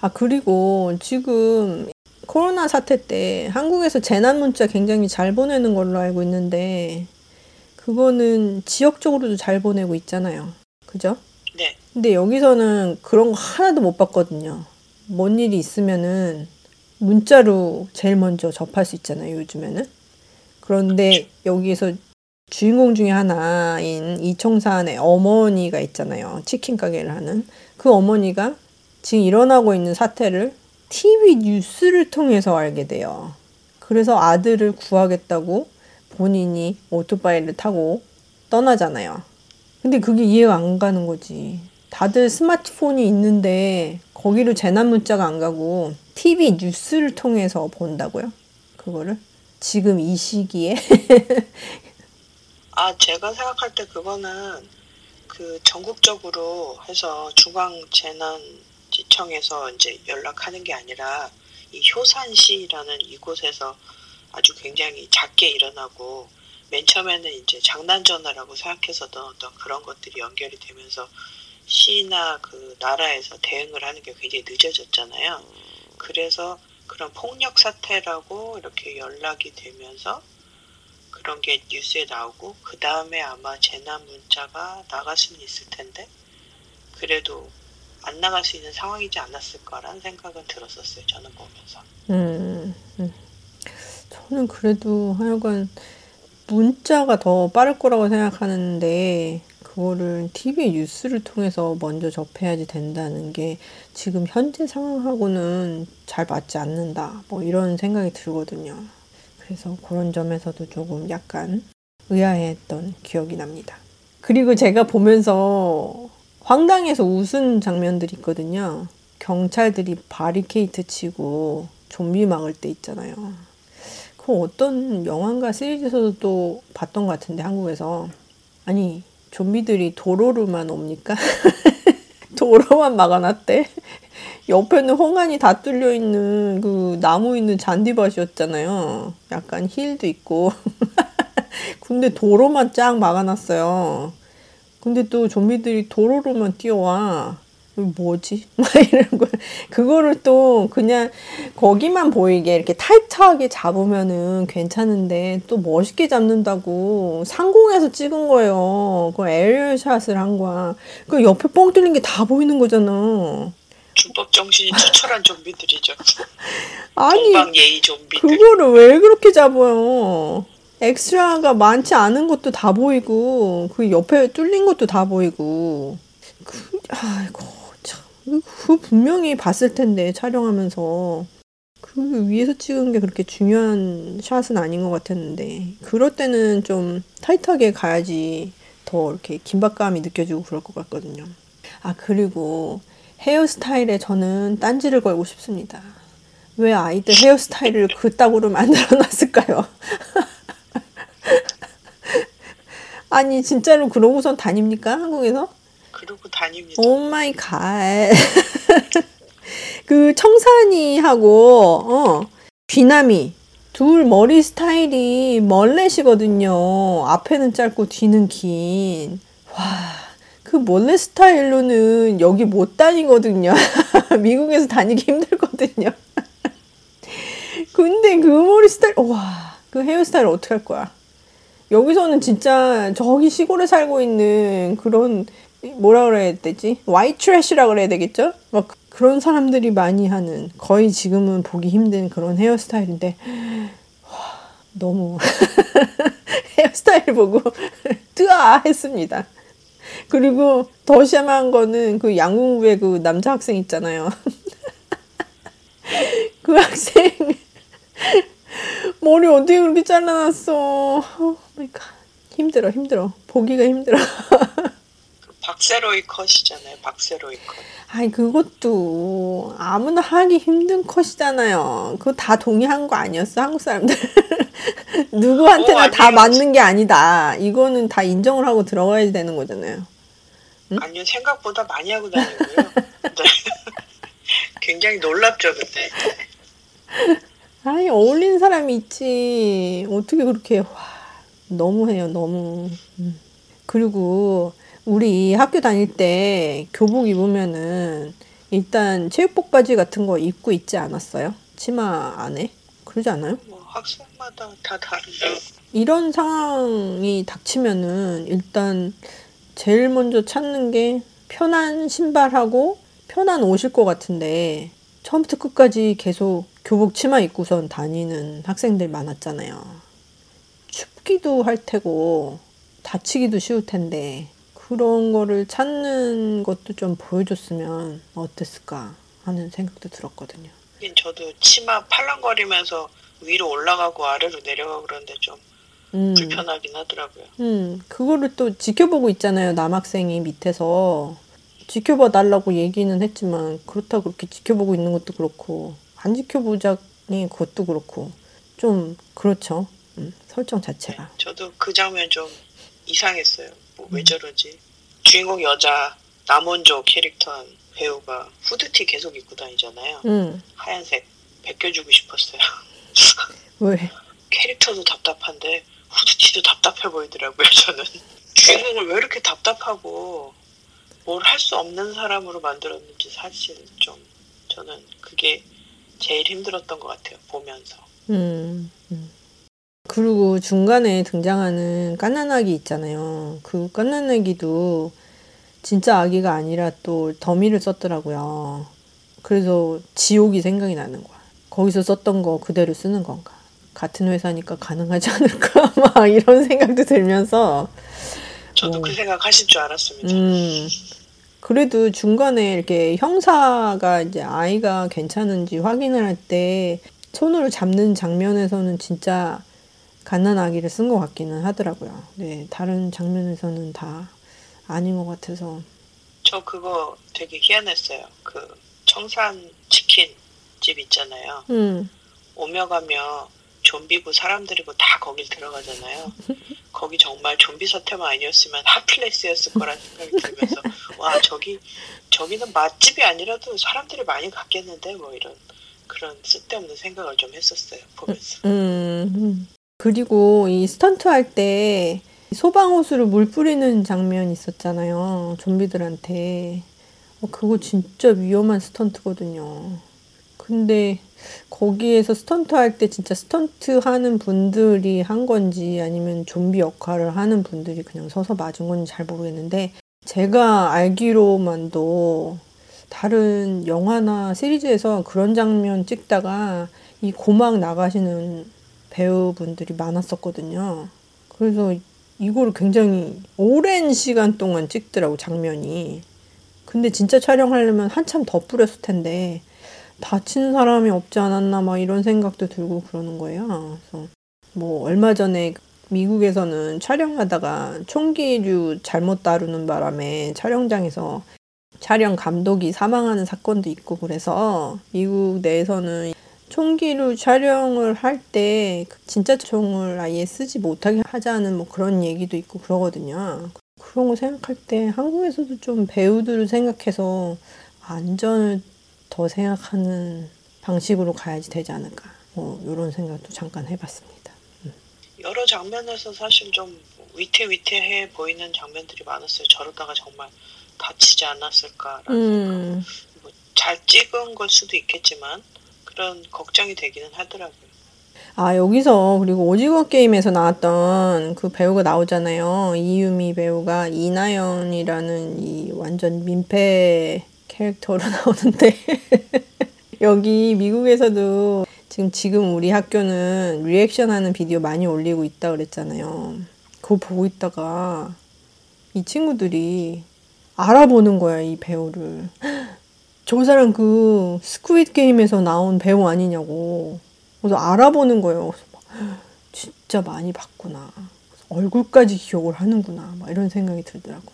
아, 그리고 지금 코로나 사태 때 한국에서 재난 문자 굉장히 잘 보내는 걸로 알고 있는데, 그거는 지역적으로도 잘 보내고 있잖아요. 그죠? 네, 근데 여기서는 그런 거 하나도 못 봤거든요. 뭔 일이 있으면은 문자로 제일 먼저 접할 수 있잖아요, 요즘에는. 그런데 여기에서 주인공 중에 하나인 이청산의 어머니가 있잖아요. 치킨 가게를 하는. 그 어머니가 지금 일어나고 있는 사태를 TV 뉴스를 통해서 알게 돼요. 그래서 아들을 구하겠다고 본인이 오토바이를 타고 떠나잖아요. 근데 그게 이해가 안 가는 거지. 다들 스마트폰이 있는데 거기로 재난 문자가 안 가고 TV 뉴스를 통해서 본다고요? 그거를? 지금 이 시기에? 아 제가 생각할 때 그거는 그 전국적으로 해서 중앙재난지청에서 이제 연락하는 게 아니라 이 효산시라는 이곳에서 아주 굉장히 작게 일어나고 맨 처음에는 이제 장난 전화라고 생각해서던 어떤 그런 것들이 연결이 되면서 시나 그 나라에서 대응을 하는 게 굉장히 늦어졌잖아요. 그래서 그런 폭력 사태라고 이렇게 연락이 되면서 그런 게 뉴스에 나오고 그 다음에 아마 재난 문자가 나갈 수는 있을 텐데 그래도 안 나갈 수 있는 상황이지 않았을까라는 생각은 들었었어요. 저는 보면서. 음, 음. 저는 그래도 하여간 문자가 더 빠를 거라고 생각하는데 그거를 TV 뉴스를 통해서 먼저 접해야지 된다는 게 지금 현재 상황하고는 잘 맞지 않는다. 뭐 이런 생각이 들거든요. 그래서 그런 점에서도 조금 약간 의아했던 기억이 납니다. 그리고 제가 보면서 황당해서 웃은 장면들이 있거든요. 경찰들이 바리케이트 치고 좀비 막을 때 있잖아요. 그 어떤 영화인가 시리즈에서도 또 봤던 것 같은데 한국에서 아니 좀비들이 도로로만 옵니까? 도로만 막아놨대. 옆에는 홍안이 다 뚫려 있는 그 나무 있는 잔디밭이었잖아요. 약간 hill도 있고. 근데 도로만 쫙 막아놨어요. 근데 또 좀비들이 도로로만 뛰어와. 뭐지? 막 이런 거. 그거를 또 그냥 거기만 보이게 이렇게 타이트하게 잡으면은 괜찮은데 또 멋있게 잡는다고 상공에서 찍은 거예요. 그 aerial shot을 한 거야. 그 옆에 뻥 뚫린 게 다 보이는 거잖아. 준법 정신이 추철한 좀비들이죠. 아니, 예의 좀비들. 그거를 왜 그렇게 잡아요? 엑스트라가 많지 않은 것도 다 보이고, 그 옆에 뚫린 것도 다 보이고. 그, 아이고, 참. 그 분명히 봤을 텐데, 촬영하면서. 그 위에서 찍은 게 그렇게 중요한 샷은 아닌 것 같았는데. 그럴 때는 좀 타이트하게 가야지 더 이렇게 긴박감이 느껴지고 그럴 것 같거든요. 아, 그리고 헤어스타일에 저는 딴지를 걸고 싶습니다. 왜 아이들 헤어스타일을 그따구로 만들어 놨을까요? 아니, 진짜로 그러고선 다닙니까? 한국에서? 그러고 다닙니다. Oh my God. 그 청산이하고 어 귀남이 둘 머리 스타일이 mullet이거든요. 앞에는 짧고 뒤는 긴. 와, 그 멀렛 스타일로는 여기 못 다니거든요. 미국에서 다니기 힘들거든요. 근데 그 머리 스타일, 와, 그 헤어스타일 어떻게 할 거야? 여기서는 진짜 저기 시골에 살고 있는 그런 뭐라 그래야 되지? 와이트 트래쉬라 그래야 되겠죠? 막 그런 사람들이 많이 하는 거의 지금은 보기 힘든 그런 헤어스타일인데 와, 너무 헤어스타일 보고 뜨아 했습니다. 그리고 더 심한 거는 그 양궁부의 그 남자 학생 있잖아요. 그 학생 머리 어떻게 그렇게 잘라놨어? Oh my God. 힘들어 힘들어 보기가 힘들어. 박세로이 컷이잖아요. 박세로이 컷. 아니 그것도 아무나 하기 힘든 컷이잖아요. 그거 다 동의한 거 아니었어 한국 사람들. 누구한테나 어, 다. 맞는 게 아니다. 이거는 다 인정을 하고 들어가야 되는 거잖아요. 아니요 생각보다 많이 하고 다니고요. 네. 굉장히 놀랍죠 그때. 아니 어울리는 사람이 있지. 어떻게 그렇게 와 너무해요 너무. 음. 그리고 우리 학교 다닐 때 교복 입으면은 일단 체육복 바지 같은 거 입고 있지 않았어요? 치마 안에? 그러지 않아요? 뭐 학생마다 다 다르죠. 이런 상황이 닥치면은 일단 제일 먼저 찾는 게 편한 신발하고 편한 옷일 것 같은데 처음부터 끝까지 계속 교복 치마 입고선 다니는 학생들 많았잖아요. 춥기도 할 테고 다치기도 쉬울 텐데 그런 거를 찾는 것도 좀 보여줬으면 어땠을까 하는 생각도 들었거든요. 저도 치마 팔랑거리면서 위로 올라가고 아래로 내려가고 그러는데 좀 음. 불편하긴 하더라고요. 음, 그거를 또 지켜보고 있잖아요. 남학생이 밑에서. 지켜봐 달라고 얘기는 했지만, 그렇다고 그렇게 지켜보고 있는 것도 그렇고, 안 지켜보자니 그것도 그렇고, 좀, 그렇죠. 음, 설정 자체가. 저도 그 장면 좀 이상했어요. 뭐 왜 저러지? 주인공 여자 남원조 캐릭터 배우가 후드티 계속 입고 다니잖아요. 음, 하얀색 벗겨주고 싶었어요. 왜? 캐릭터도 답답한데 후드티도 답답해 보이더라고요. 저는 주인공을 왜 이렇게 답답하고 뭘 할 수 없는 사람으로 만들었는지 사실 좀 저는 그게 제일 힘들었던 것 같아요. 보면서. 음, 음. 그리고 중간에 등장하는 깐난아기 있잖아요. 그 깐난아기도 진짜 아기가 아니라 또 더미를 썼더라고요. 그래서 지옥이 생각이 나는 거야. 거기서 썼던 거 그대로 쓰는 건가? 같은 회사니까 가능하지 않을까? 막 이런 생각도 들면서, 저도 어. 그 생각 하실 줄 알았습니다. 음, 그래도 중간에 이렇게 형사가 이제 아이가 괜찮은지 확인을 할 때 손으로 잡는 장면에서는 진짜 갓난 아기를 쓴 것 같기는 하더라고요. 네, 다른 장면에서는 다 아닌 것 같아서. 저 그거 되게 희한했어요. 그 청산 치킨 집 있잖아요. 음, 오며 가며 좀비고 사람들이고 다 거길 들어가잖아요. 거기 정말 좀비 사태만 아니었으면 핫플레이스였을 거라는 생각이 들면서 와 저기 저기는 맛집이 아니라도 사람들이 많이 갔겠는데 뭐 이런 그런 쓸데없는 생각을 좀 했었어요 보면서 음, 음. 그리고 이 스턴트 할 때 소방호수로 물 뿌리는 장면 있었잖아요. 좀비들한테. 어, 그거 진짜 위험한 스턴트거든요. 근데 거기에서 스턴트 할 때 진짜 스턴트 하는 분들이 한 건지 아니면 좀비 역할을 하는 분들이 그냥 서서 맞은 건지 잘 모르겠는데 제가 알기로만도 다른 영화나 시리즈에서 그런 장면 찍다가 이 고막 나가시는 배우분들이 많았었거든요. 그래서 이거를 굉장히 오랜 시간 동안 찍더라고, 장면이. 근데 진짜 촬영하려면 한참 더 뿌렸을 텐데, 다친 사람이 없지 않았나, 막 이런 생각도 들고 그러는 거예요. 그래서 뭐, 얼마 전에 미국에서는 촬영하다가 총기류 잘못 다루는 바람에 촬영장에서 촬영 감독이 사망하는 사건도 있고 그래서 미국 내에서는 총기로 촬영을 할 때 진짜 총을 아예 쓰지 못하게 하자는 뭐 그런 얘기도 있고 그러거든요. 그런 거 생각할 때 한국에서도 좀 배우들을 생각해서 안전을 더 생각하는 방식으로 가야지 되지 않을까. 뭐 이런 생각도 잠깐 해봤습니다. 여러 장면에서 사실 좀 위태위태해 보이는 장면들이 많았어요. 저러다가 정말 다치지 않았을까라는 음, 생각. 뭐잘 찍은 걸 수도 있겠지만 그런 걱정이 되기는 하더라고요. 아, 여기서 그리고 오징어 게임에서 나왔던 그 배우가 나오잖아요. 이유미 배우가 이나연이라는 이 완전 민폐 캐릭터로 나오는데 여기 미국에서도 지금 지금 우리 학교는 리액션 하는 비디오 많이 올리고 있다 그랬잖아요. 그거 보고 있다가 이 친구들이 알아보는 거야, 이 배우를. 저 사람 그 Squid Game에서 나온 배우 아니냐고. 그래서 알아보는 거예요. 그래서 막, 진짜 많이 봤구나. 얼굴까지 기억을 하는구나. 막 이런 생각이 들더라고.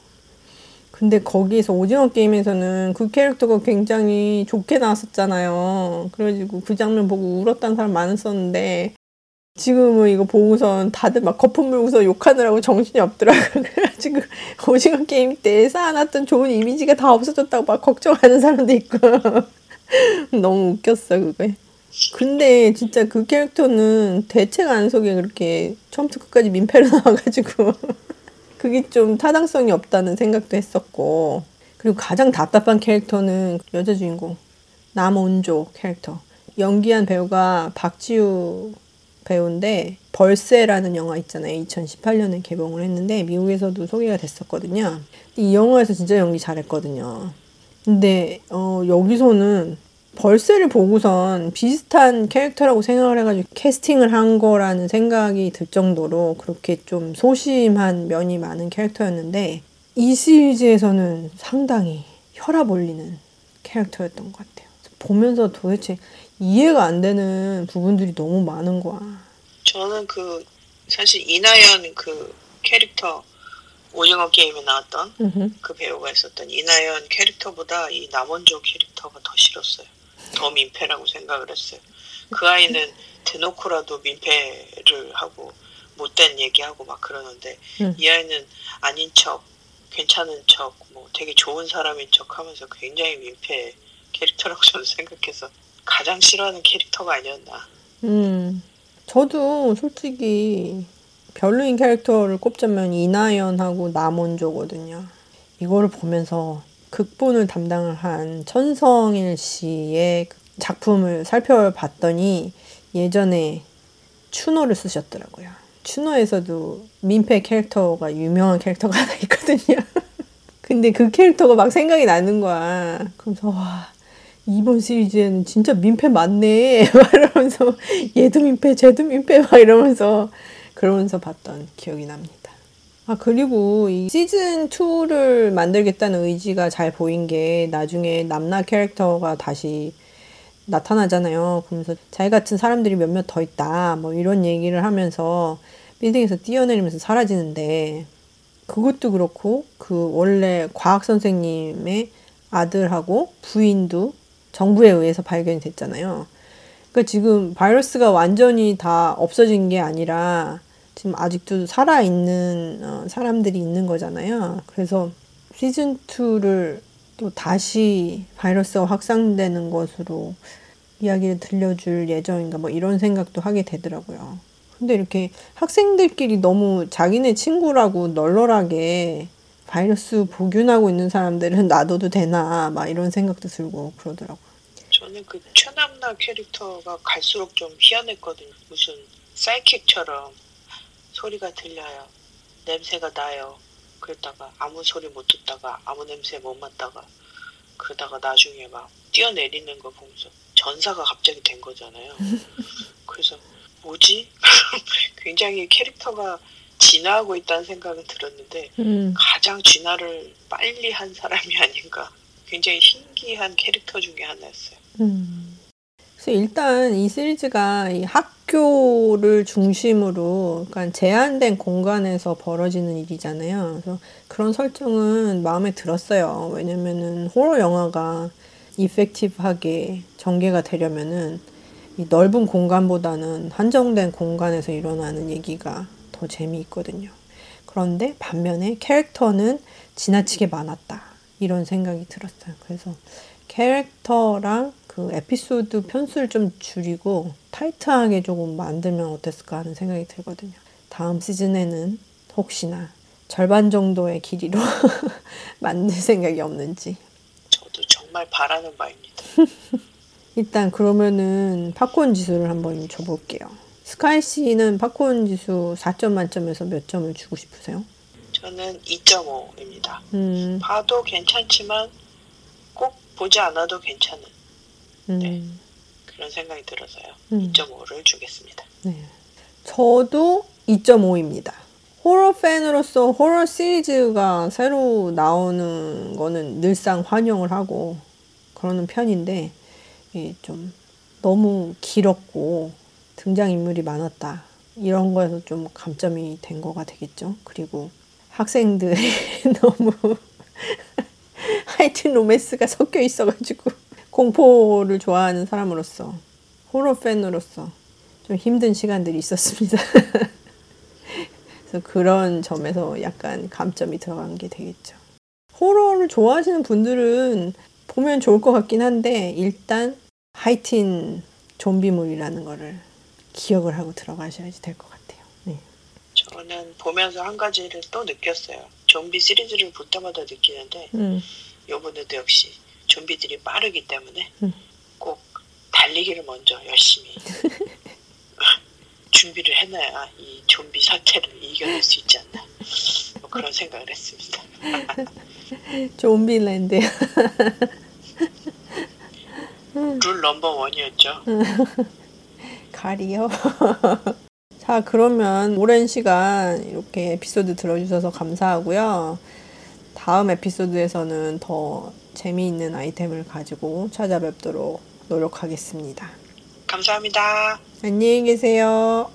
근데 거기에서 오징어 게임에서는 그 캐릭터가 굉장히 좋게 나왔었잖아요. 그래가지고 그 장면 보고 울었다는 사람 많았었는데 지금은 이거 보고선 다들 막 거품 물고서 욕하느라고 정신이 없더라고요. 그래가지고 오징어 게임 때 쌓아놨던 좋은 이미지가 다 없어졌다고 막 걱정하는 사람도 있고 너무 웃겼어 그거에. 근데 진짜 그 캐릭터는 대책 안 속에 그렇게 처음부터 끝까지 민폐로 나와가지고 그게 좀 타당성이 없다는 생각도 했었고 그리고 가장 답답한 캐릭터는 여자 주인공 남온조 캐릭터 연기한 배우가 박지우 배우인데 벌새라는 영화 있잖아요. 2018년에 개봉을 했는데 미국에서도 소개가 됐었거든요. 이 영화에서 진짜 연기 잘했거든요. 근데 어, 여기서는 벌새를 보고선 비슷한 캐릭터라고 생각을 해가지고 캐스팅을 한 거라는 생각이 들 정도로 그렇게 좀 소심한 면이 많은 캐릭터였는데 이 시리즈에서는 상당히 혈압 올리는 캐릭터였던 것 같아요. 보면서 도대체 이해가 안 되는 부분들이 너무 많은 거야. 저는 그 사실 이나연 그 캐릭터 오징어 게임에 나왔던 음흠. 그 배우가 있었던 이나연 캐릭터보다 이 남원조 캐릭터가 더 싫었어요. 더 민폐라고 생각을 했어요. 그 아이는 대놓고라도 민폐를 하고 못된 얘기하고 막 그러는데 음. 이 아이는 아닌 척, 괜찮은 척, 뭐 되게 좋은 사람인 척 하면서 굉장히 민폐 캐릭터라고 저는 생각해서 가장 싫어하는 캐릭터가 아니었나. 음, 저도 솔직히 별로인 캐릭터를 꼽자면 이나연하고 남원조거든요. 이거를 보면서 극본을 담당을 한 천성일 씨의 그 작품을 살펴봤더니 예전에 추노를 쓰셨더라고요. 추노에서도 민폐 캐릭터가 유명한 캐릭터가 하나 있거든요. 근데 그 캐릭터가 막 생각이 나는 거야. 그래서 와 이번 시리즈에는 진짜 민폐 많네. 막 이러면서 얘도 민폐, 쟤도 민폐 막 이러면서 그러면서 봤던 기억이 납니다. 아 그리고 이 시즌 2를 만들겠다는 의지가 잘 보인 게 나중에 남나 캐릭터가 다시 나타나잖아요. 그러면서 자기 같은 사람들이 몇몇 더 있다. 뭐 이런 얘기를 하면서 빌딩에서 뛰어내리면서 사라지는데 그것도 그렇고 그 원래 과학 선생님의 아들하고 부인도 정부에 의해서 발견이 됐잖아요. 그러니까 지금 바이러스가 완전히 다 없어진 게 아니라 지금 아직도 살아있는 어, 사람들이 있는 거잖아요. 그래서 시즌 2를 또 다시 바이러스가 확산되는 것으로 이야기를 들려줄 예정인가 뭐 이런 생각도 하게 되더라고요. 근데 이렇게 학생들끼리 너무 자기네 친구라고 널널하게 바이러스 복균하고 있는 사람들은 놔둬도 되나 막 이런 생각도 들고 그러더라고요. 저는 그 최남나 캐릭터가 갈수록 좀 희한했거든요. 무슨 사이킥처럼 소리가 들려요. 냄새가 나요. 그랬다가 아무 소리 못 듣다가 아무 냄새 못 맡다가 그러다가 나중에 막 뛰어내리는 거 보면서 전사가 갑자기 된 거잖아요. 그래서 뭐지? 굉장히 캐릭터가 진화하고 있다는 생각은 들었는데 음, 가장 진화를 빨리 한 사람이 아닌가. 굉장히 신기한 캐릭터 중에 하나였어요. 음. 그래서 일단 이 시리즈가 이 학교를 중심으로 그러니까 제한된 공간에서 벌어지는 일이잖아요. 그래서 그런 설정은 마음에 들었어요. 왜냐면은 호러 영화가 이펙티브하게 전개가 되려면은 이 넓은 공간보다는 한정된 공간에서 일어나는 얘기가 더 재미있거든요. 그런데 반면에 캐릭터는 지나치게 많았다. 이런 생각이 들었어요. 그래서 캐릭터랑 그 에피소드 편수를 좀 줄이고 타이트하게 조금 만들면 어땠을까 하는 생각이 들거든요. 다음 시즌에는 혹시나 절반 정도의 길이로 만들 생각이 없는지. 저도 정말 바라는 바입니다. 일단 그러면은 팝콘 지수를 한번 줘볼게요. 스카이 씨는 팝콘 지수 4점 만점에서 몇 점을 주고 싶으세요? 저는 2.5입니다. 음, 봐도 괜찮지만 꼭 보지 않아도 괜찮은 음, 그런 생각이 들어서요. 음. 2.5를 주겠습니다. 네. 저도 2.5입니다. 호러 팬으로서 호러 시리즈가 새로 나오는 거는 늘상 환영을 하고 그러는 편인데 이좀 너무 길었고 등장인물이 많았다. 이런 거에서 좀 감점이 된 거가 되겠죠. 그리고 학생들이 너무 하이틴 로맨스가 섞여 있어가지고 공포를 좋아하는 사람으로서 호러 팬으로서 좀 힘든 시간들이 있었습니다. 그래서 그런 점에서 약간 감점이 들어간 게 되겠죠. 호러를 좋아하시는 분들은 보면 좋을 것 같긴 한데 일단 하이틴 좀비물이라는 거를 기억을 하고 들어가셔야지 될 것 같아요. 네. 저는 보면서 한 가지를 또 느꼈어요. 좀비 시리즈를 볼 때마다 느끼는데 음, 요번에도 역시 좀비들이 빠르기 때문에 음. 꼭 달리기를 먼저 열심히 준비를 해놔야 이 좀비 사태를 이겨낼 수 있지 않나 뭐 그런 생각을 했습니다. 좀비랜드. 룰 넘버 원이었죠. 가리요. 자, 그러면 오랜 시간 이렇게 에피소드 들어주셔서 감사하고요. 다음 에피소드에서는 더 재미있는 아이템을 가지고 찾아뵙도록 노력하겠습니다. 감사합니다. 안녕히 계세요.